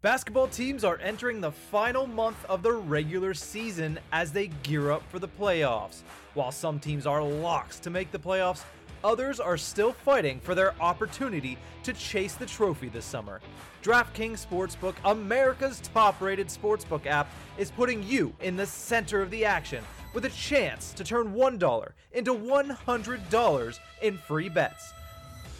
Basketball teams are entering the final month of the regular season as they gear up for the playoffs. While some teams are locks to make the playoffs, others are still fighting for their opportunity to chase the trophy this summer. DraftKings Sportsbook, America's top rated sportsbook app, is putting you in the center of the action with a chance to turn $1 into $100 in free bets.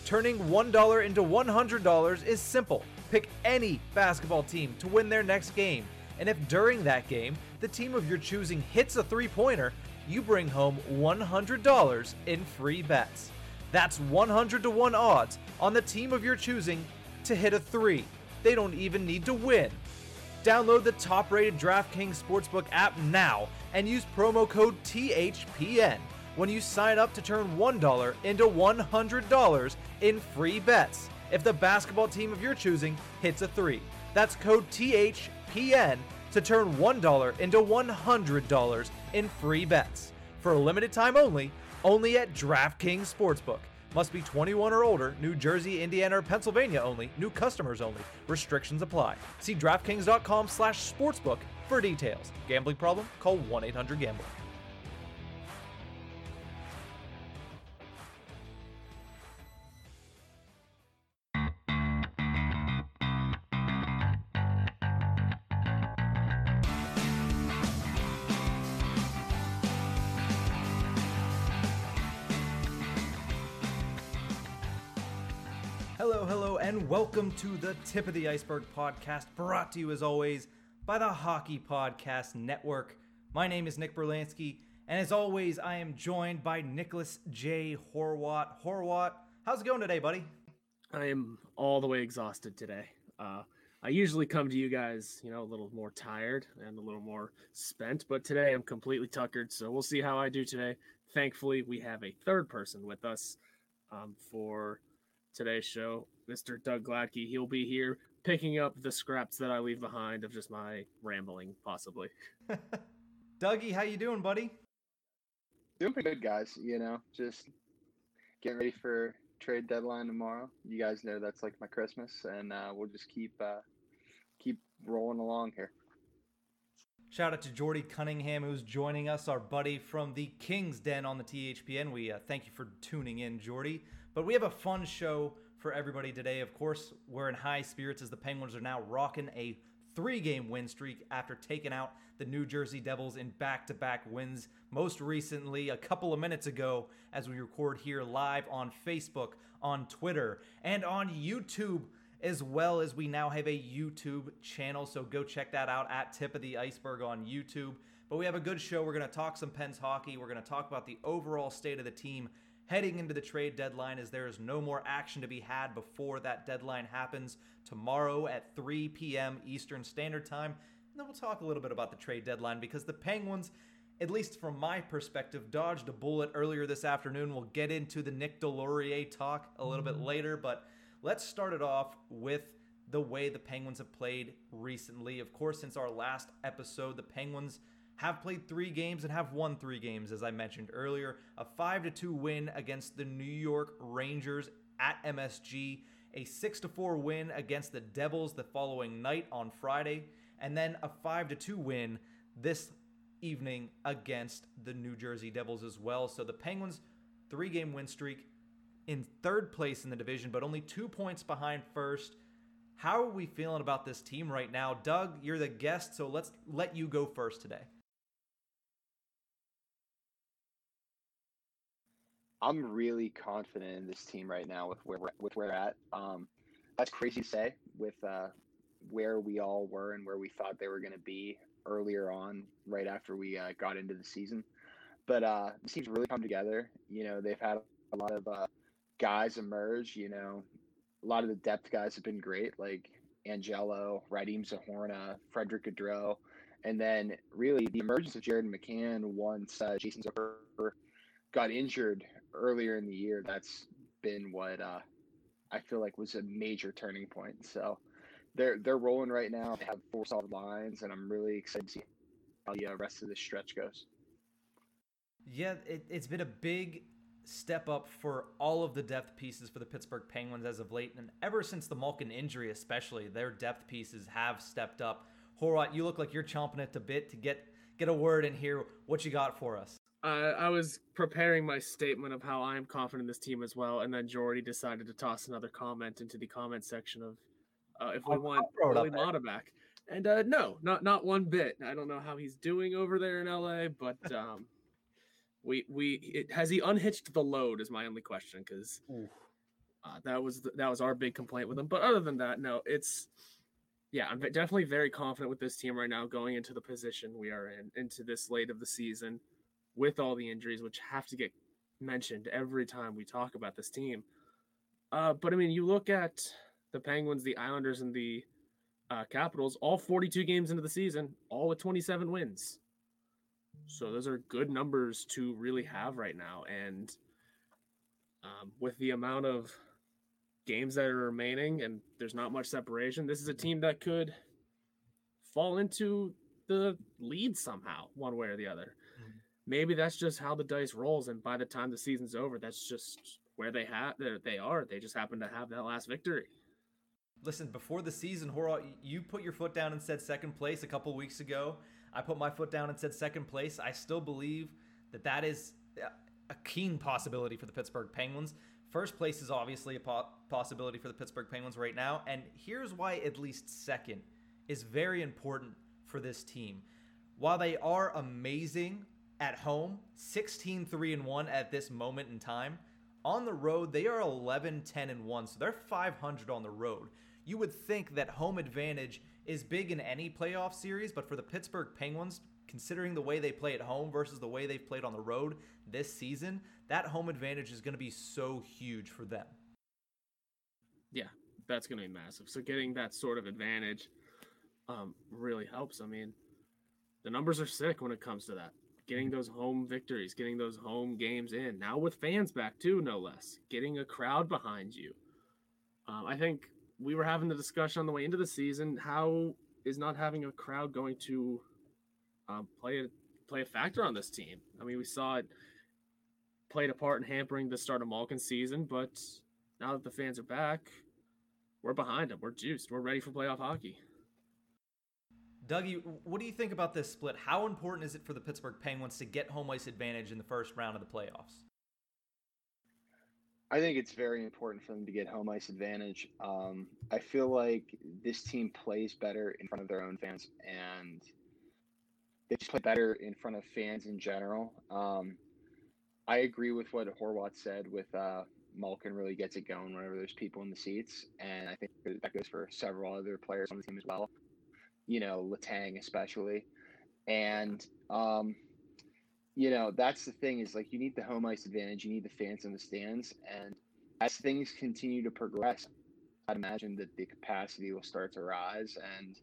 Turning $1 into $100 is simple. Pick any basketball team to win their next game, and if during that game the team of your choosing hits a three pointer, you bring home $100 in free bets. That's 100 to 1 odds on the team of your choosing to hit a three. They don't even need to win. Download the top rated DraftKings Sportsbook app now and use promo code THPN when you sign up to turn $1 into $100 in free bets if the basketball team of your choosing hits a three. That's code THPN to turn $1 into $100 in free bets. For a limited time only, only at DraftKings Sportsbook. Must be 21 or older, New Jersey, Indiana, or Pennsylvania only, new customers only. Restrictions apply. See DraftKings.com slash sportsbook for details. Gambling problem? Call 1-800-GAMBLER. Hello, and welcome to the Tip of the Iceberg podcast, brought to you as always by the Hockey Podcast Network. My name is Nick Berlansky, and as always, I am joined by Nicholas J. Horwat. Horwat, how's it going today, buddy? I am all the way exhausted today. Uh, I usually come to you guys, you know, a little more tired and a little more spent, but today I'm completely tuckered. So we'll see how I do today. Thankfully, we have a third person with us um, for today's show, Mr. Doug Gladkey. He'll be here picking up the scraps that I leave behind of just my rambling, possibly. Dougie, how you doing, buddy? Doing pretty good, guys. You know, just getting ready for trade deadline tomorrow. You guys know that's like my Christmas, and uh, we'll just keep uh, keep rolling along here. Shout out to Jordy Cunningham, who's joining us, our buddy from the King's Den on the THPN. We uh, thank you for tuning in, Jordy. But we have a fun show for everybody today. Of course, we're in high spirits as the Penguins are now rocking a three game win streak after taking out the New Jersey Devils in back to back wins. Most recently, a couple of minutes ago, as we record here live on Facebook, on Twitter, and on YouTube, as well as we now have a YouTube channel. So go check that out at Tip of the Iceberg on YouTube. But we have a good show. We're going to talk some Pens hockey. We're going to talk about the overall state of the team heading into the trade deadline as there is no more action to be had before that deadline happens tomorrow at 3 p.m. Eastern Standard Time. And then we'll talk a little bit about the trade deadline because the Penguins, at least from my perspective, dodged a bullet earlier this afternoon. We'll get into the Nick Deslauriers talk a little bit mm-hmm. later, but let's start it off with the way the Penguins have played recently. Of course, since our last episode, the Penguins have played three games and have won three games, as I mentioned earlier. A 5 to 2 win against the New York Rangers at MSG, a 6 to 4 win against the Devils the following night on Friday, and then a 5 to 2 win this evening against the New Jersey Devils as well. So the Penguins, three game win streak in third place in the division, but only two points behind first. How are we feeling about this team right now? Doug, you're the guest, so let's let you go first today. I'm really confident in this team right now with where we're, with where we're at. Um, that's crazy to say with uh, where we all were and where we thought they were going to be earlier on, right after we uh, got into the season. But uh, this team's really come together. You know, they've had a lot of uh, guys emerge. You know, a lot of the depth guys have been great, like Angello, Radim Zohorna, Frederick Gaudreau. And then really the emergence of Jared McCann once uh, Jason Zucker got injured earlier in the year, that's been what uh, I feel like was a major turning point. So they're they're rolling right now. They have four solid lines, and I'm really excited to see how the uh, rest of this stretch goes. Yeah, it, it's been a big step up for all of the depth pieces for the Pittsburgh Penguins as of late, and ever since the Malkin injury, especially, their depth pieces have stepped up. Horwat, you look like you're chomping at the bit to get get a word in here. What you got for us? Uh, I was preparing my statement of how I am confident in this team as well, and then Jordy decided to toss another comment into the comment section of uh, if we I'll- want I'll throw it up Willie. Maatta back. And uh, no, not not one bit. I don't know how he's doing over there in LA, but um, we we it, has he unhitched the load is my only question because uh, that was the, that was our big complaint with him. But other than that, no, it's yeah, I'm definitely very confident with this team right now going into the position we are in, into this late of the season, with all the injuries which have to get mentioned every time we talk about this team. Uh, but I mean, you look at the Penguins, the Islanders, and the uh, Capitals, all 42 games into the season, all with 27 wins. So those are good numbers to really have right now, and um, with the amount of games that are remaining and there's not much separation, this is a team that could fall into the lead somehow, one way or the other. Maybe that's just how the dice rolls, and by the time the season's over, that's just where they have they are. They just happen to have that last victory. Listen, before the season, Horwat, you put your foot down and said second place a couple weeks ago. I put my foot down and said second place. I still believe that that is a keen possibility for the Pittsburgh Penguins. First place is obviously a po- possibility for the Pittsburgh Penguins right now, and here's why at least second is very important for this team. While they are amazing at home, 16 3 and 1 at this moment in time, on the road they are 11 10 and 1, so they're 500 on the road. You would think that home advantage is big in any playoff series, but for the Pittsburgh Penguins, considering the way they play at home versus the way they've played on the road this season, that home advantage is going to be so huge for them. Yeah, that's going to be massive. So getting that sort of advantage um, really helps. I mean, the numbers are sick when it comes to that. Getting those home victories, getting those home games in. Now with fans back too, no less. Getting a crowd behind you. Um, I think we were having the discussion on the way into the season. How is not having a crowd going to um, play a play a factor on this team? I mean, we saw it played a part in hampering the start of Malkin's season, but now that the fans are back, we're behind them. We're juiced. We're ready for playoff hockey. Dougie, what do you think about this split? How important is it for the Pittsburgh Penguins to get home ice advantage in the first round of the playoffs? I think it's very important for them to get home ice advantage. Um, I feel like this team plays better in front of their own fans, and they just play better in front of fans in general. Um, I agree with what Horwat said. With uh, Malkin really gets it going whenever there's people in the seats, and I think that goes for several other players on the team as well. You know, Letang especially, and um, you know that's the thing is like you need the home ice advantage you need the fans in the stands and as things continue to progress i'd imagine that the capacity will start to rise and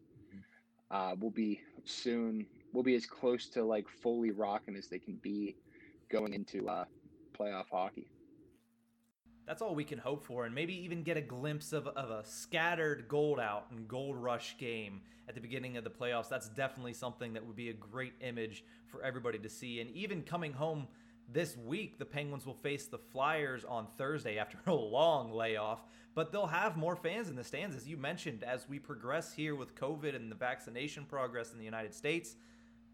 uh, we'll be soon we'll be as close to like fully rocking as they can be going into uh, playoff hockey That's all we can hope for, and maybe even get a glimpse of, of a scattered gold out and gold rush game at the beginning of the playoffs. That's definitely something that would be a great image for everybody to see. And even coming home this week, the Penguins will face the Flyers on Thursday after a long layoff, but they'll have more fans in the stands, as you mentioned, as we progress here with COVID and the vaccination progress in the United States.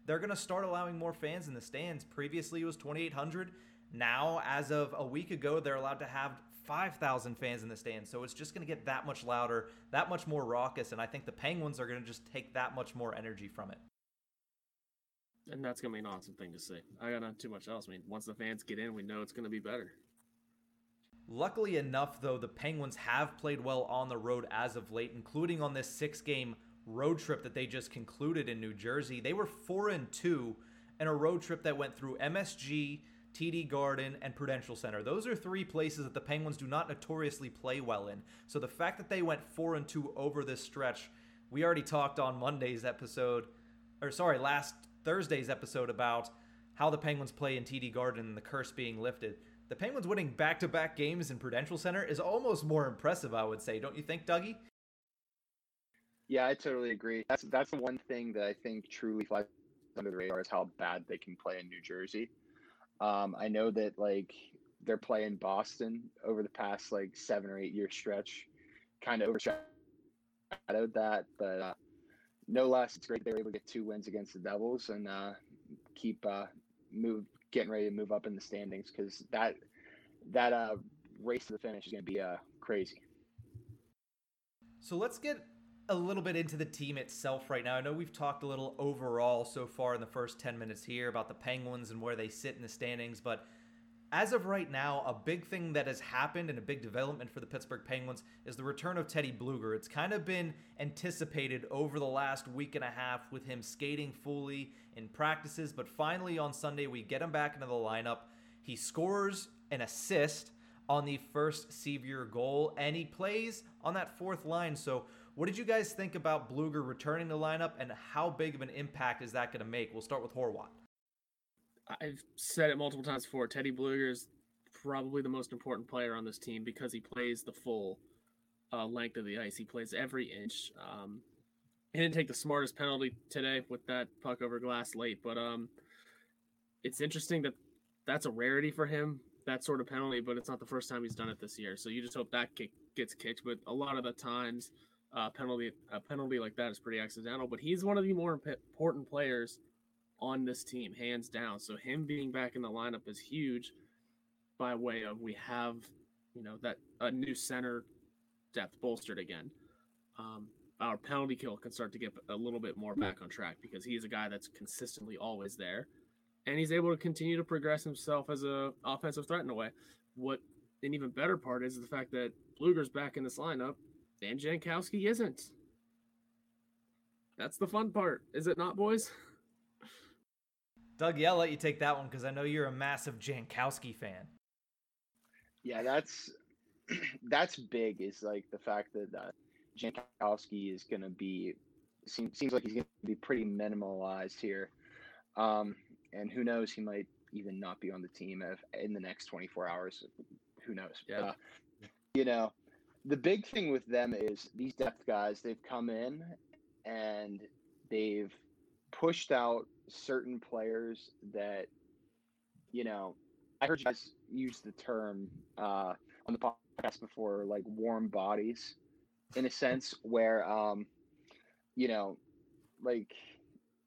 They're going to start allowing more fans in the stands. Previously, it was 2,800. Now, as of a week ago, they're allowed to have 5,000 fans in the stands. So it's just going to get that much louder, that much more raucous. And I think the Penguins are going to just take that much more energy from it. And that's gonna be an awesome thing to see. I got not too much else. I mean, once the fans get in, we know it's gonna be better. Luckily enough, though, the Penguins have played well on the road as of late, including on this six game road trip that they just concluded in New Jersey. They were 4 and 2 in a road trip that went through MSG, TD Garden, and Prudential Center. Those are three places that the Penguins do not notoriously play well in. So the fact that they went 4 and 2 over this stretch, we already talked on Monday's episode, or sorry, last Thursday's episode about how the Penguins play in TD Garden and the curse being lifted. The Penguins winning back to back games in Prudential Center is almost more impressive, I would say. Don't you think, Dougie? yeah i totally agree that's that's the one thing that i think truly flies under the radar is how bad they can play in new jersey um, i know that like they're playing Boston over the past like seven or eight year stretch, kind of overshadowed that. But uh, no less, it's great they were able to get two wins against the Devils and uh, keep uh, move getting ready to move up in the standings because that that uh, race to the finish is going to be uh, crazy. So let's get a little bit into the team itself right now. I know we've talked a little overall so far in the first 10 minutes here about the Penguins and where they sit in the standings, but as of right now, a big thing that has happened and a big development for the Pittsburgh Penguins is the return of Teddy Blueger. It's kind of been anticipated over the last week and a half with him skating fully in practices, but finally on Sunday we get him back into the lineup. He scores an assist on the first Sceviour goal, and he plays on that fourth line. So, what did you guys think about Blueger returning the lineup, and how big of an impact is that going to make? We'll start with Horwat. I've said it multiple times before. Teddy Blueger is probably the most important player on this team because he plays the full uh, length of the ice. He plays every inch. Um, he didn't take the smartest penalty today with that puck over glass late, but um, it's interesting that that's a rarity for him that sort of penalty, but it's not the first time he's done it this year. So you just hope that kick gets kicked. But a lot of the times, uh, penalty a penalty like that is pretty accidental. But he's one of the more important players on this team, hands down. So him being back in the lineup is huge. By way of we have, you know, that a new center depth bolstered again. Um, our penalty kill can start to get a little bit more back on track because he's a guy that's consistently always there and he's able to continue to progress himself as a offensive threat in a way. What an even better part is the fact that Blueger's back in this lineup and Jankowski isn't. That's the fun part, is it not, boys? Doug, yeah, I'll let you take that one because I know you're a massive Jankowski fan. Yeah, that's that's big. Is like the fact that uh, Jankowski is going to be seems seems like he's going to be pretty minimalized here. Um, and who knows, he might even not be on the team if, in the next 24 hours. Who knows? Yeah. Uh, you know, the big thing with them is these depth guys. They've come in and they've pushed out certain players that, you know, I heard you guys use the term uh, on the podcast before, like warm bodies, in a sense, where, um, you know, like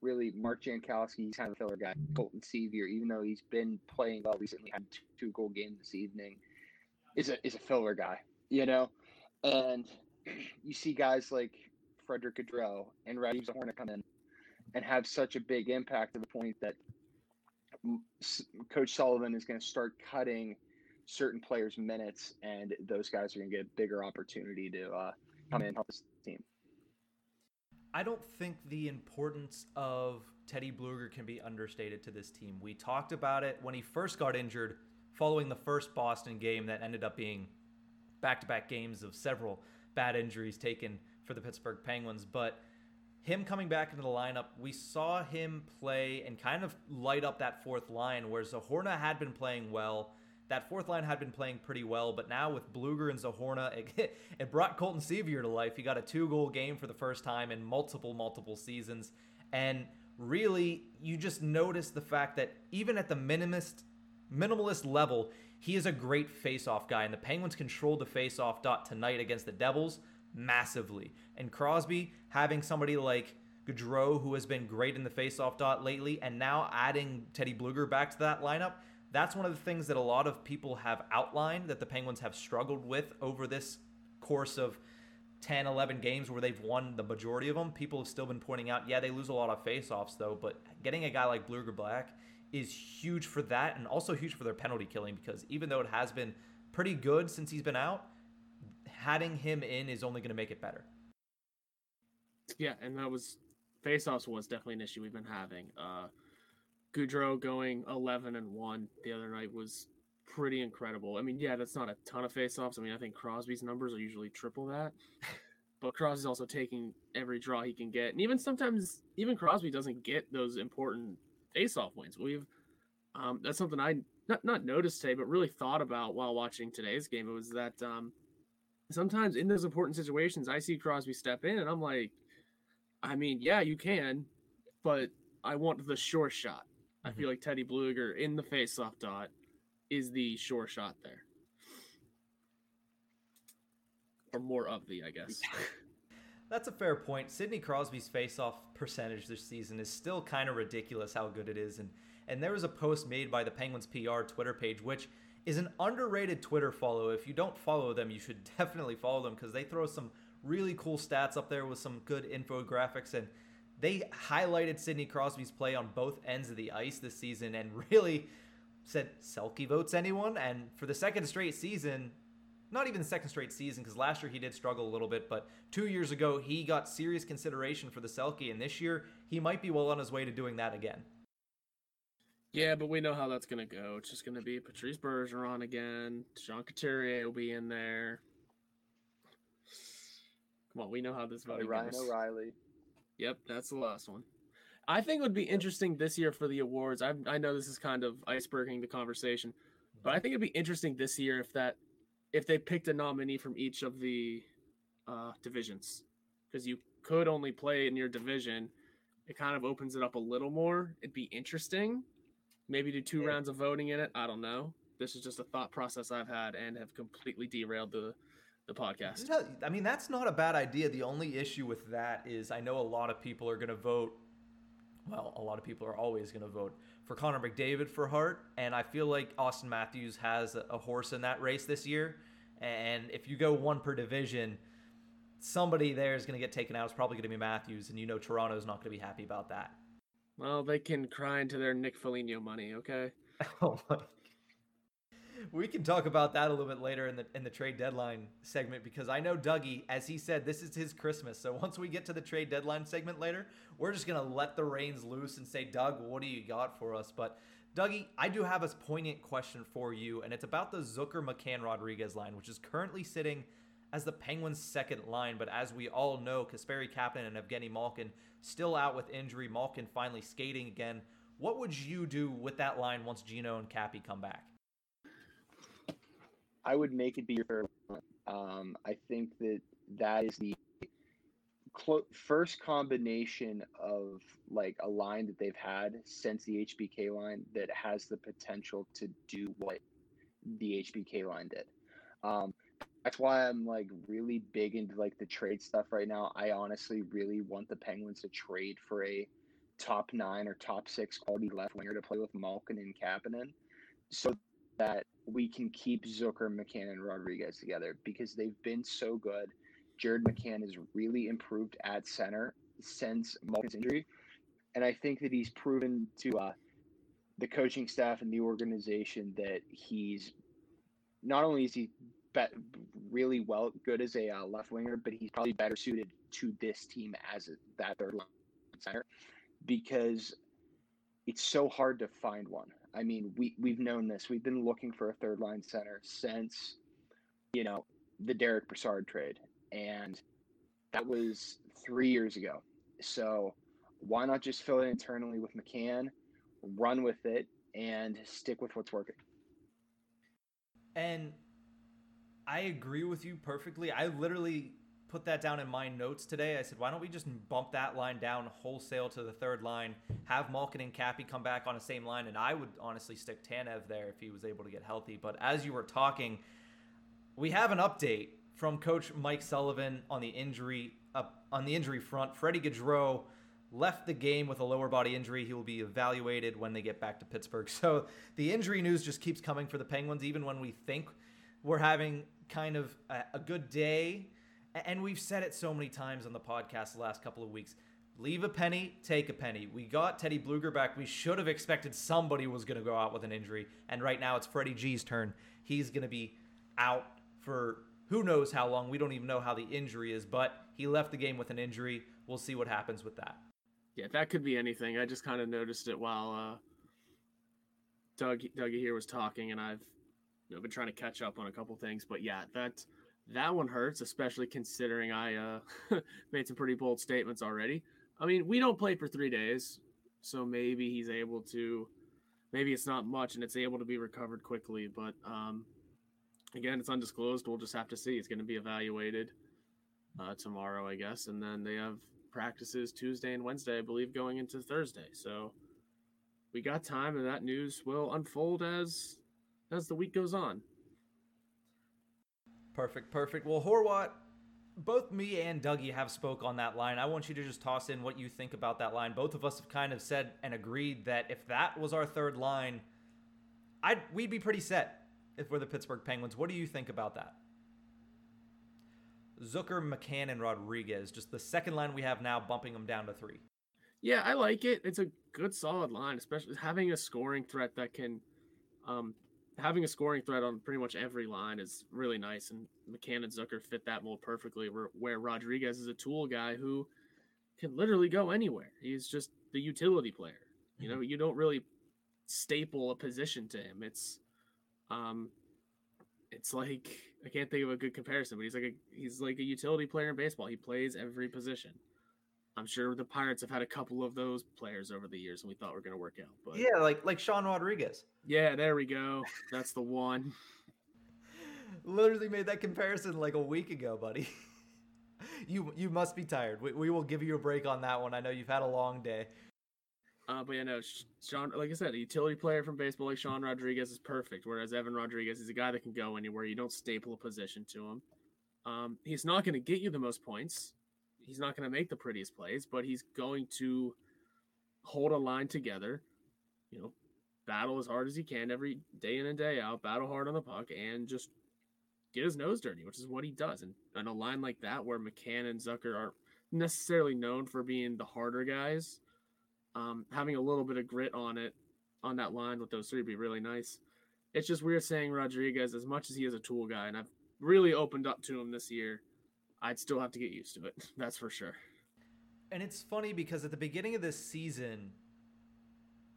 really Mark Jankowski, he's kind of a filler guy. Colton Sceviour, even though he's been playing well recently, had two goal games this evening, is a is a filler guy, you know. And you see guys like Frederick Gaudreau and Radim Zohorna come in and have such a big impact to the point that Coach Sullivan is going to start cutting certain players' minutes, and those guys are going to get a bigger opportunity to uh, come in and help this team. I don't think the importance of Teddy Blueger can be understated to this team. We talked about it when he first got injured following the first Boston game that ended up being back to back games of several bad injuries taken for the Pittsburgh Penguins. But him coming back into the lineup, we saw him play and kind of light up that fourth line where Zohorna had been playing well that fourth line had been playing pretty well, but now with Blueger and Zohorna, it, it brought Colton Sceviour to life. He got a two goal game for the first time in multiple, multiple seasons. And really, you just notice the fact that even at the minimalist, minimalist level, he is a great face-off guy. And the Penguins controlled the face-off dot tonight against the Devils massively. And Crosby having somebody like Gaudreau, who has been great in the face-off dot lately, and now adding Teddy Blueger back to that lineup – that's one of the things that a lot of people have outlined that the Penguins have struggled with over this course of 10, 11 games where they've won the majority of them. People have still been pointing out, yeah, they lose a lot of faceoffs though, but getting a guy like Blueger Black is huge for that and also huge for their penalty killing because even though it has been pretty good since he's been out, having him in is only going to make it better. Yeah, and that was faceoffs was definitely an issue we've been having. Uh, Gaudreau going 11 and 1 the other night was pretty incredible. I mean, yeah, that's not a ton of faceoffs. I mean, I think Crosby's numbers are usually triple that. but Crosby's also taking every draw he can get. And even sometimes even Crosby doesn't get those important faceoff wins. We've um, that's something I not not noticed today, but really thought about while watching today's game. It was that um, sometimes in those important situations, I see Crosby step in, and I'm like, I mean, yeah, you can, but I want the sure shot. I feel like Teddy Blueger in the faceoff dot is the sure shot there, or more of the, I guess. That's a fair point. Sidney Crosby's face-off percentage this season is still kind of ridiculous how good it is, and and there was a post made by the Penguins PR Twitter page, which is an underrated Twitter follow. If you don't follow them, you should definitely follow them because they throw some really cool stats up there with some good infographics and they highlighted Sidney Crosby's play on both ends of the ice this season and really said Selke votes anyone and for the second straight season not even the second straight season because last year he did struggle a little bit but two years ago he got serious consideration for the Selke, and this year he might be well on his way to doing that again yeah, but we know how that's gonna go. It's just gonna be Patrice Bergeron again. Sean Couturier will be in there. Come on, we know how this voting Ryan goes. O'Reilly. Yep, that's the last one. I think it would be interesting this year for the awards. I I know this is kind of iceberging the conversation, but I think it'd be interesting this year if that if they picked a nominee from each of the uh, divisions, because you could only play in your division. It kind of opens it up a little more. It'd be interesting. Maybe do two Yeah. rounds of voting in it. I don't know. This is just a thought process I've had and have completely derailed the the podcast. I mean, that's not a bad idea. The only issue with that is I know a lot of people are going to vote. Well, a lot of people are always going to vote for Connor McDavid for Hart. And I feel like Auston Matthews has a, horse in that race this year. And if you go one per division, somebody there is going to get taken out. It's probably going to be Matthews. And you know Toronto's not going to be happy about that. Well, they can cry into their Nick Foligno money, okay? Oh my. We can talk about that a little bit later in the in the trade deadline segment because I know Dougie, as he said, this is his Christmas. So once we get to the trade deadline segment later, we're just gonna let the reins loose and say, Doug, what do you got for us? But Dougie, I do have a poignant question for you, and it's about the Zucker McCann Rodriguez line, which is currently sitting as the Penguins' second line. But as we all know, Kasperi Kapanen and Evgeny Malkin still out with injury. Malkin finally skating again. What would you do with that line once Gino and Cappy come back? I would make it be your. Um, I think that that is the first combination of like a line that they've had since the HBK line that has the potential to do what the HBK line did. Um, that's why I'm like really big into like the trade stuff right now. I honestly really want the Penguins to trade for a top nine or top six quality left winger to play with Malkin and Kapanen, so that we can keep Zucker, McCann, and Rodriguez together because they've been so good. Jared McCann has really improved at center since Malkin's injury, and I think that he's proven to uh, the coaching staff and the organization that he's not only is he bet really well good as a uh, left winger, but he's probably better suited to this team as a, that third line center because it's so hard to find one. I mean, we we've known this. We've been looking for a third line center since you know the Derek Brassard trade, and that was three years ago. So why not just fill it internally with McCann, run with it, and stick with what's working? And I agree with you perfectly. I literally put that down in my notes today. I said, why don't we just bump that line down wholesale to the third line, have Malkin and Cappy come back on the same line, and I would honestly stick Tanev there if he was able to get healthy. But as you were talking, we have an update from Coach Mike Sullivan on the injury uh, on the injury front. Freddie Gaudreau left the game with a lower body injury. He will be evaluated when they get back to Pittsburgh. So the injury news just keeps coming for the Penguins, even when we think we're having kind of a, a good day. And we've said it so many times on the podcast the last couple of weeks. Leave a penny, take a penny. We got Teddy Blueger back. We should have expected somebody was going to go out with an injury. And right now it's Freddie G's turn. He's going to be out for who knows how long. We don't even know how the injury is, but he left the game with an injury. We'll see what happens with that. Yeah, that could be anything. I just kind of noticed it while uh, Doug Dougie here was talking, and I've you know, been trying to catch up on a couple things. But yeah, that that one hurts, especially considering I uh, made some pretty bold statements already. I mean, we don't play for three days, so maybe he's able to. Maybe it's not much, and it's able to be recovered quickly. But um, again, it's undisclosed. We'll just have to see. It's going to be evaluated uh, tomorrow, I guess, and then they have practices Tuesday and Wednesday, I believe, going into Thursday. So we got time, and that news will unfold as as the week goes on. Perfect, perfect. Well, Horwat, both me and Dougie have spoke on that line. I want you to just toss in what you think about that line. Both of us have kind of said and agreed that if that was our third line, I'd we'd be pretty set if we're the Pittsburgh Penguins. What do you think about that? Zucker, McCann, and Rodriguez, just the second line we have now, bumping them down to three. Yeah, I like it. It's a good, solid line, especially having a scoring threat that can, um, having a scoring threat on pretty much every line is really nice. And McCann and Zucker fit that mold perfectly. Where, where Rodriguez is a tool guy who can literally go anywhere. He's just the utility player. You know, you don't really staple a position to him. It's, um, it's like I can't think of a good comparison, but he's like a he's like a utility player in baseball. He plays every position. I'm sure the Pirates have had a couple of those players over the years, and we thought we are going to work out. But yeah, like like Sean Rodriguez. Yeah, there we go. That's the one. Literally made that comparison like a week ago, buddy. you you must be tired. We, we will give you a break on that one. I know you've had a long day. Uh, but yeah, no, Sean, like I said, a utility player from baseball like Sean Rodriguez is perfect. Whereas Evan Rodriguez is a guy that can go anywhere. You don't staple a position to him. Um, he's not going to get you the most points. He's not going to make the prettiest plays, but he's going to hold a line together. You know, battle as hard as he can every day in and day out. Battle hard on the puck and just get his nose dirty, which is what he does. And on a line like that, where McCann and Zucker aren't necessarily known for being the harder guys um, having a little bit of grit on it on that line with those three would be really nice. It's just weird saying Rodriguez as much as he is a tool guy, and I've really opened up to him this year. I'd still have to get used to it. That's for sure. And it's funny because at the beginning of this season,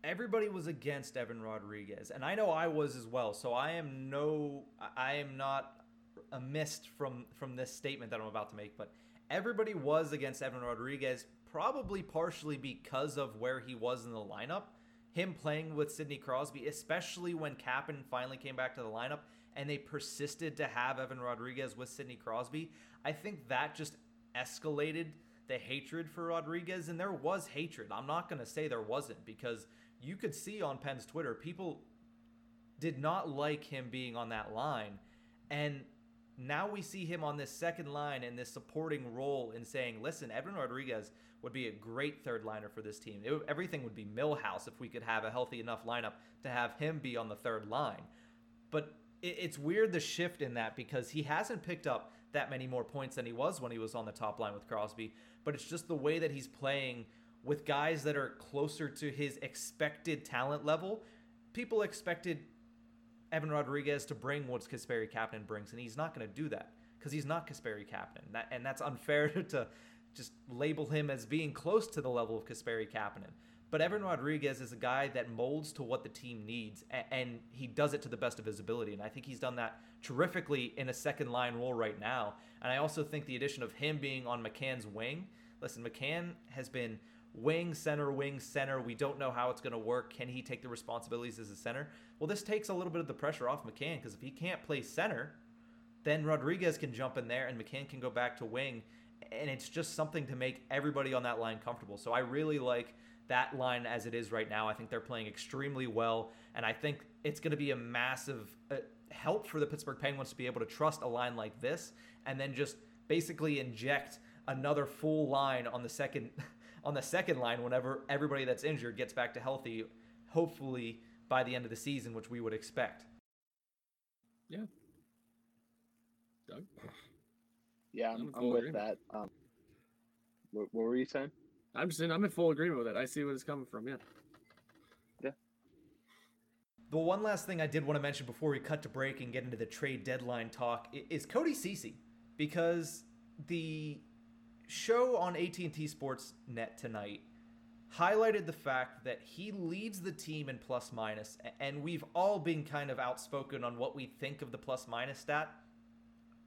everybody was against Evan Rodriguez, and I know I was as well. So I am no, I am not amiss from from this statement that I'm about to make, but everybody was against Evan Rodriguez probably partially because of where he was in the lineup. Him playing with Sidney Crosby, especially when Kapanen finally came back to the lineup and they persisted to have Evan Rodriguez with Sidney Crosby, I think that just escalated the hatred for Rodriguez. And there was hatred. I'm not going to say there wasn't because you could see on Penn's Twitter, people did not like him being on that line. And now we see him on this second line in this supporting role in saying, listen, Evan Rodriguez would be a great third liner for this team. It, everything would be Millhouse if we could have a healthy enough lineup to have him be on the third line. But it's weird the shift in that because he hasn't picked up that many more points than he was when he was on the top line with Crosby. But it's just the way that he's playing with guys that are closer to his expected talent level. People expected Evan Rodriguez to bring what Kasperi Kapanen brings, and he's not going to do that because he's not Kasperi Kapanen. That, and that's unfair to just label him as being close to the level of Kasperi Kapanen. But Evan Rodriguez is a guy that molds to what the team needs, and he does it to the best of his ability. And I think he's done that terrifically in a second line role right now. And I also think the addition of him being on McCann's wing. Listen, McCann has been wing, center, wing, center. We don't know how it's going to work. Can he take the responsibilities as a center? Well, this takes a little bit of the pressure off McCann because if he can't play center, then Rodriguez can jump in there and McCann can go back to wing and it's just something to make everybody on that line comfortable. So I really like that line as it is right now. I think they're playing extremely well, and I think it's going to be a massive uh, help for the Pittsburgh Penguins to be able to trust a line like this, and then just basically inject another full line on the second on the second line whenever everybody that's injured gets back to healthy. Hopefully by the end of the season, which we would expect. Yeah. Doug. Yeah, I'm, I'm with that. Um, what, what, were you saying? I'm just saying I'm in full agreement with it. I see where it's coming from. Yeah. Yeah. The one last thing I did want to mention before we cut to break and get into the trade deadline talk is Cody Ceci, because the show on AT&T Sports Net tonight highlighted the fact that he leads the team in plus minus, and we've all been kind of outspoken on what we think of the plus minus stat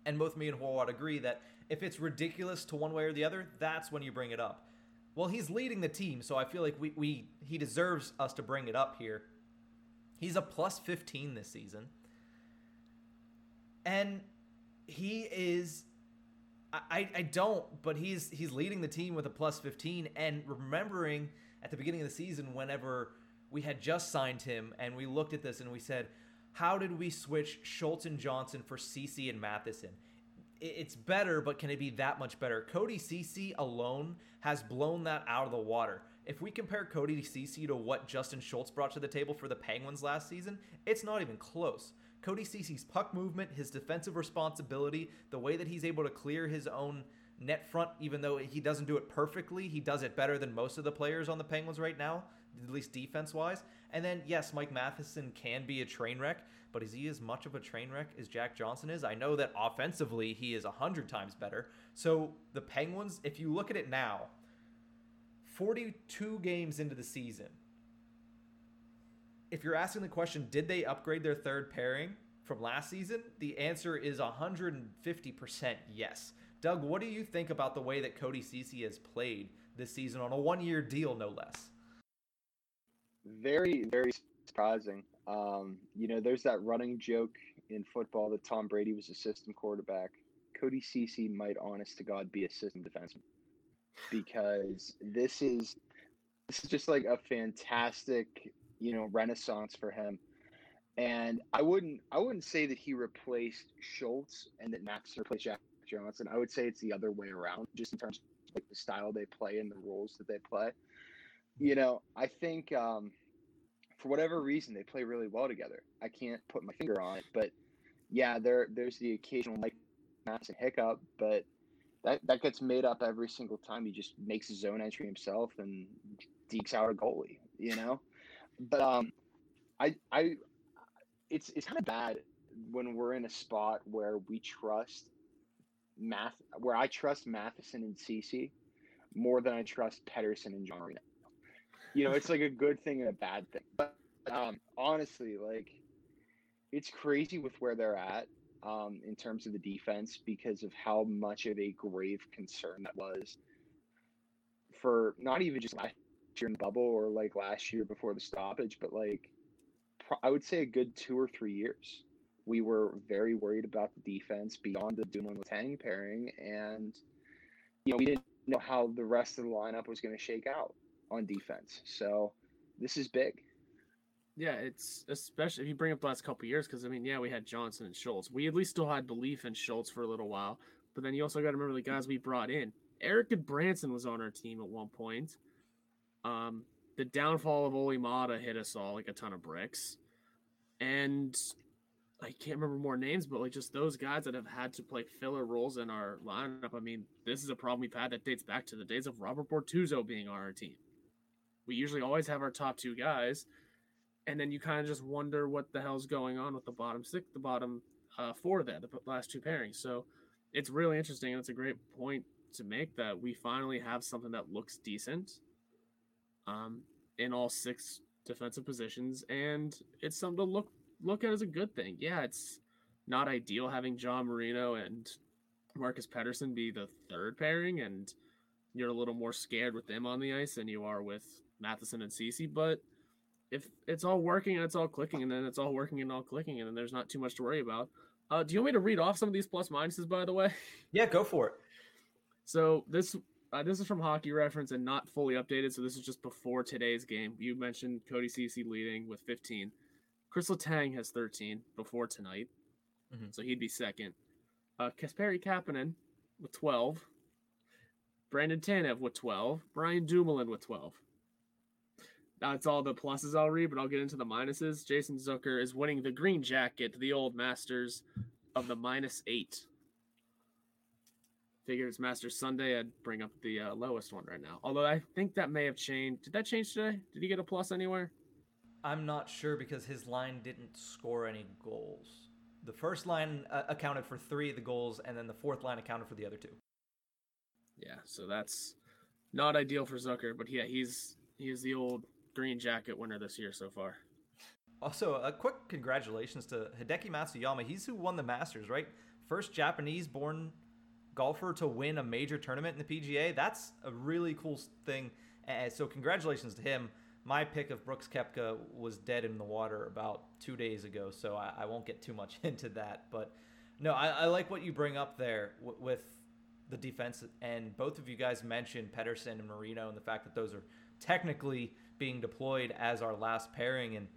and both me and Horwat agree that if it's ridiculous to one way or the other, that's when you bring it up. Well, he's leading the team, so I feel like we, we he deserves us to bring it up here. He's a plus 15 this season. And he is I, I don't, but he's he's leading the team with a plus 15 and remembering at the beginning of the season whenever we had just signed him and we looked at this and we said, how did we switch Schultz and Johnson for Ceci and Matheson? It's better, but can it be that much better? Cody Ceci alone has blown that out of the water. If we compare Cody Ceci to what Justin Schultz brought to the table for the Penguins last season, it's not even close. Cody Ceci's puck movement, his defensive responsibility, the way that he's able to clear his own net front, even though he doesn't do it perfectly, he does it better than most of the players on the Penguins right now, at least defense wise. And then, yes, Mike Matheson can be a train wreck, but is he as much of a train wreck as Jack Johnson is? I know that offensively he is 100 times better. So the Penguins, if you look at it now, 42 games into the season, if you're asking the question, did they upgrade their third pairing from last season? The answer is 150% yes. Doug, what do you think about the way that Cody Ceci has played this season on a one year deal, no less? Very, very surprising. Um, you know, there's that running joke in football that Tom Brady was a system quarterback. Cody Ceci might, honest to God, be a system defenseman because this is this is just like a fantastic, you know, renaissance for him. And I wouldn't I wouldn't say that he replaced Schultz and that Max replaced Jack Johnson. I would say it's the other way around, just in terms of like the style they play and the roles that they play. You know, I think um, for whatever reason they play really well together. I can't put my finger on it, but yeah, there there's the occasional like and hiccup, but that that gets made up every single time. He just makes his own entry himself and dekes out a goalie, you know. But um, I I it's it's kind of bad when we're in a spot where we trust math where I trust Matheson and Ceci more than I trust Pettersson and John. You know, it's like a good thing and a bad thing. But um, honestly, like it's crazy with where they're at um, in terms of the defense because of how much of a grave concern that was for not even just last year in the bubble or like last year before the stoppage, but like I would say a good two or three years. We were very worried about the defense beyond the Dumoulin Letang pairing, and you know we didn't know how the rest of the lineup was going to shake out on defense. So this is big. Yeah, it's especially if you bring up the last couple years, because I mean, yeah, we had Johnson and Schultz. We at least still had belief in Schultz for a little while, but then you also got to remember the guys we brought in. Erik Gudbranson was on our team at one point. Um, the downfall of Olli Maatta hit us all like a ton of bricks, and I can't remember more names, but like just those guys that have had to play filler roles in our lineup. I mean, this is a problem we've had that dates back to the days of Robert Bortuzzo being on our team. We usually always have our top two guys and then you kind of just wonder what the hell's going on with the bottom six, the bottom uh, four there, the last two pairings. So it's really interesting, and it's a great point to make that we finally have something that looks decent um, in all six defensive positions, and it's something to look look at as a good thing. Yeah, it's not ideal having John Marino and Marcus Pettersson be the third pairing, and you're a little more scared with them on the ice than you are with Matheson and Ceci, but if it's all working and it's all clicking, and then it's all working and all clicking, and then there's not too much to worry about. Uh, do you want me to read off some of these plus minuses, by the way? Yeah, go for it. So this uh, this is from Hockey Reference and not fully updated. So this is just before today's game. You mentioned Cody Ceci leading with 15. Chris Letang has 13 before tonight, mm-hmm. so he'd be second. Uh, Kasperi Kapanen with 12. Brandon Tanev with 12. Brian Dumoulin with 12. That's all the pluses I'll read, but I'll get into the minuses. Jason Zucker is winning the green jacket, the old Masters of the minus eight. Figured it's Masters Sunday. I'd bring up the uh, lowest one right now. Although I think that may have changed. Did that change today? Did he get a plus anywhere? I'm not sure because his line didn't score any goals. The first line uh, accounted for three of the goals, and then the fourth line accounted for the other two. Yeah, so that's not ideal for Zucker, but yeah, he's he is the old green jacket winner this year so far. Also, a quick congratulations to Hideki Matsuyama. He's who won the Masters, right? First Japanese-born golfer to win a major tournament in the PGA. That's a really cool thing. And so, congratulations to him. My pick of Brooks Koepka was dead in the water about two days ago, so I, I won't get too much into that. But no, I, I like what you bring up there w- with the defense, and both of you guys mentioned Pettersson and Marino, and the fact that those are technically being deployed as our last pairing. And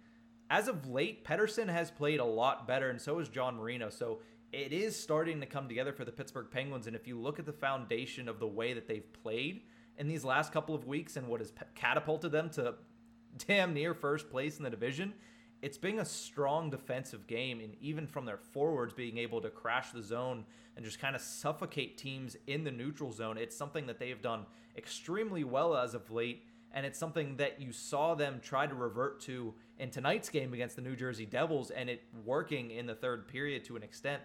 as of late, Pettersson has played a lot better, and so has John Marino. So it is starting to come together for the Pittsburgh Penguins. And if you look at the foundation of the way that they've played in these last couple of weeks and what has catapulted them to damn near first place in the division, it's been a strong defensive game. And even from their forwards being able to crash the zone and just kind of suffocate teams in the neutral zone, it's something that they've done extremely well as of late. And it's something that you saw them try to revert to in tonight's game against the New Jersey Devils, and it working in the third period to an extent.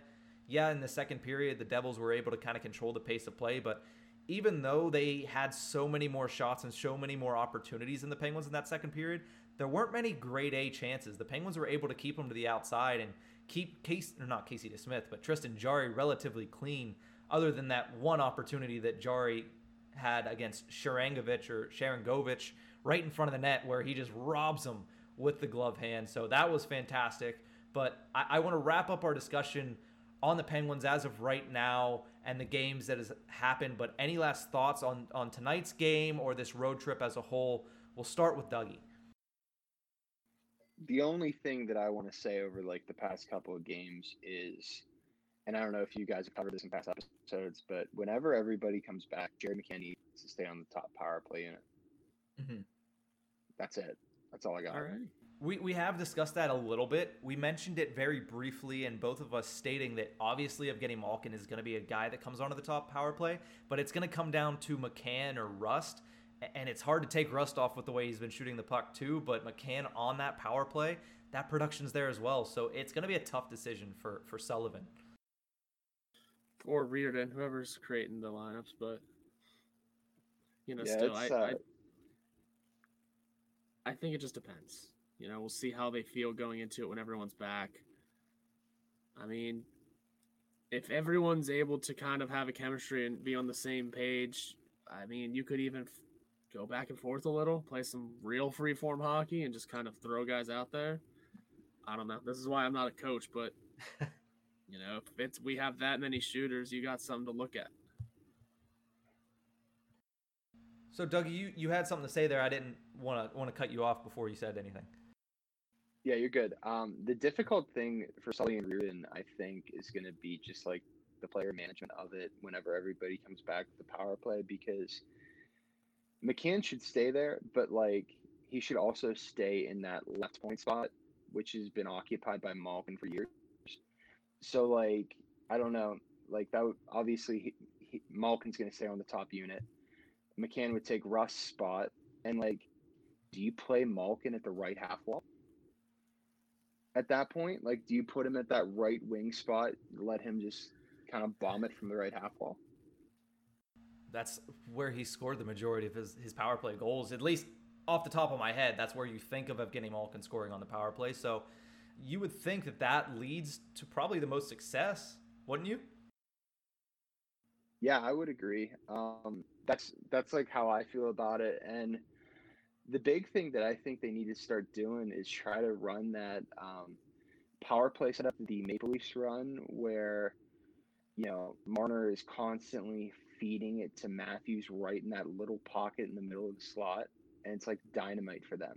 Yeah, in the second period, the Devils were able to kind of control the pace of play, but even though they had so many more shots and so many more opportunities in the Penguins in that second period, there weren't many grade A chances. The Penguins were able to keep them to the outside and keep Case or not Casey DeSmith, but Tristan Jarry relatively clean, other than that one opportunity that Jarry had against Sharangovich or Sharangovich right in front of the net where he just robs him with the glove hand. So that was fantastic. But I, I want to wrap up our discussion on the Penguins as of right now and the games that has happened. But any last thoughts on on tonight's game or this road trip as a whole? We'll start with Dougie. The only thing that I want to say over like the past couple of games is, and I don't know if you guys have covered this in past episodes, but whenever everybody comes back, Jared McCann needs to stay on the top power play unit. Mm-hmm. That's it. That's all I got. All right. We, we have discussed that a little bit. We mentioned it very briefly, and both of us stating that obviously Evgeny Malkin is going to be a guy that comes onto the top power play, but it's going to come down to McCann or Rust. And it's hard to take Rust off with the way he's been shooting the puck, too, but McCann on that power play, that production's there as well. So it's going to be a tough decision for, for Sullivan. Or Reirden, whoever's creating the lineups, but, you know, yeah, still, I, uh... I, I think it just depends. You know, we'll see how they feel going into it when everyone's back. I mean, if everyone's able to kind of have a chemistry and be on the same page, I mean, you could even f- go back and forth a little, play some real free form hockey, and just kind of throw guys out there. I don't know. This is why I'm not a coach, but you know, if it's we have that many shooters, you got something to look at. So, Doug, you you had something to say there. I didn't want to want to cut you off before you said anything. Yeah, you're good. Um, the difficult thing for Sully and Reirden, I think, is going to be just like the player management of it whenever everybody comes back with the power play because McCann should stay there, but like he should also stay in that left point spot, which has been occupied by Malkin for years. So like I don't know, like that would obviously he, he, Malkin's going to stay on the top unit. McCann would take Rust's spot, and like, do you play Malkin at the right half wall? at that point? Like, do you put him at that right wing spot, let him just kind of bomb it from the right half wall? That's where he scored the majority of his, his power play goals. At least off the top of my head, that's where you think of Evgeny Malkin scoring on the power play. So you would think that that leads to probably the most success, wouldn't you? Yeah, I would agree. Um, that's that's like how I feel about it, and the big thing that I think they need to start doing is try to run that um, power play setup the Maple Leafs run, where you know Marner is constantly feeding it to Matthews right in that little pocket in the middle of the slot, and it's like dynamite for them.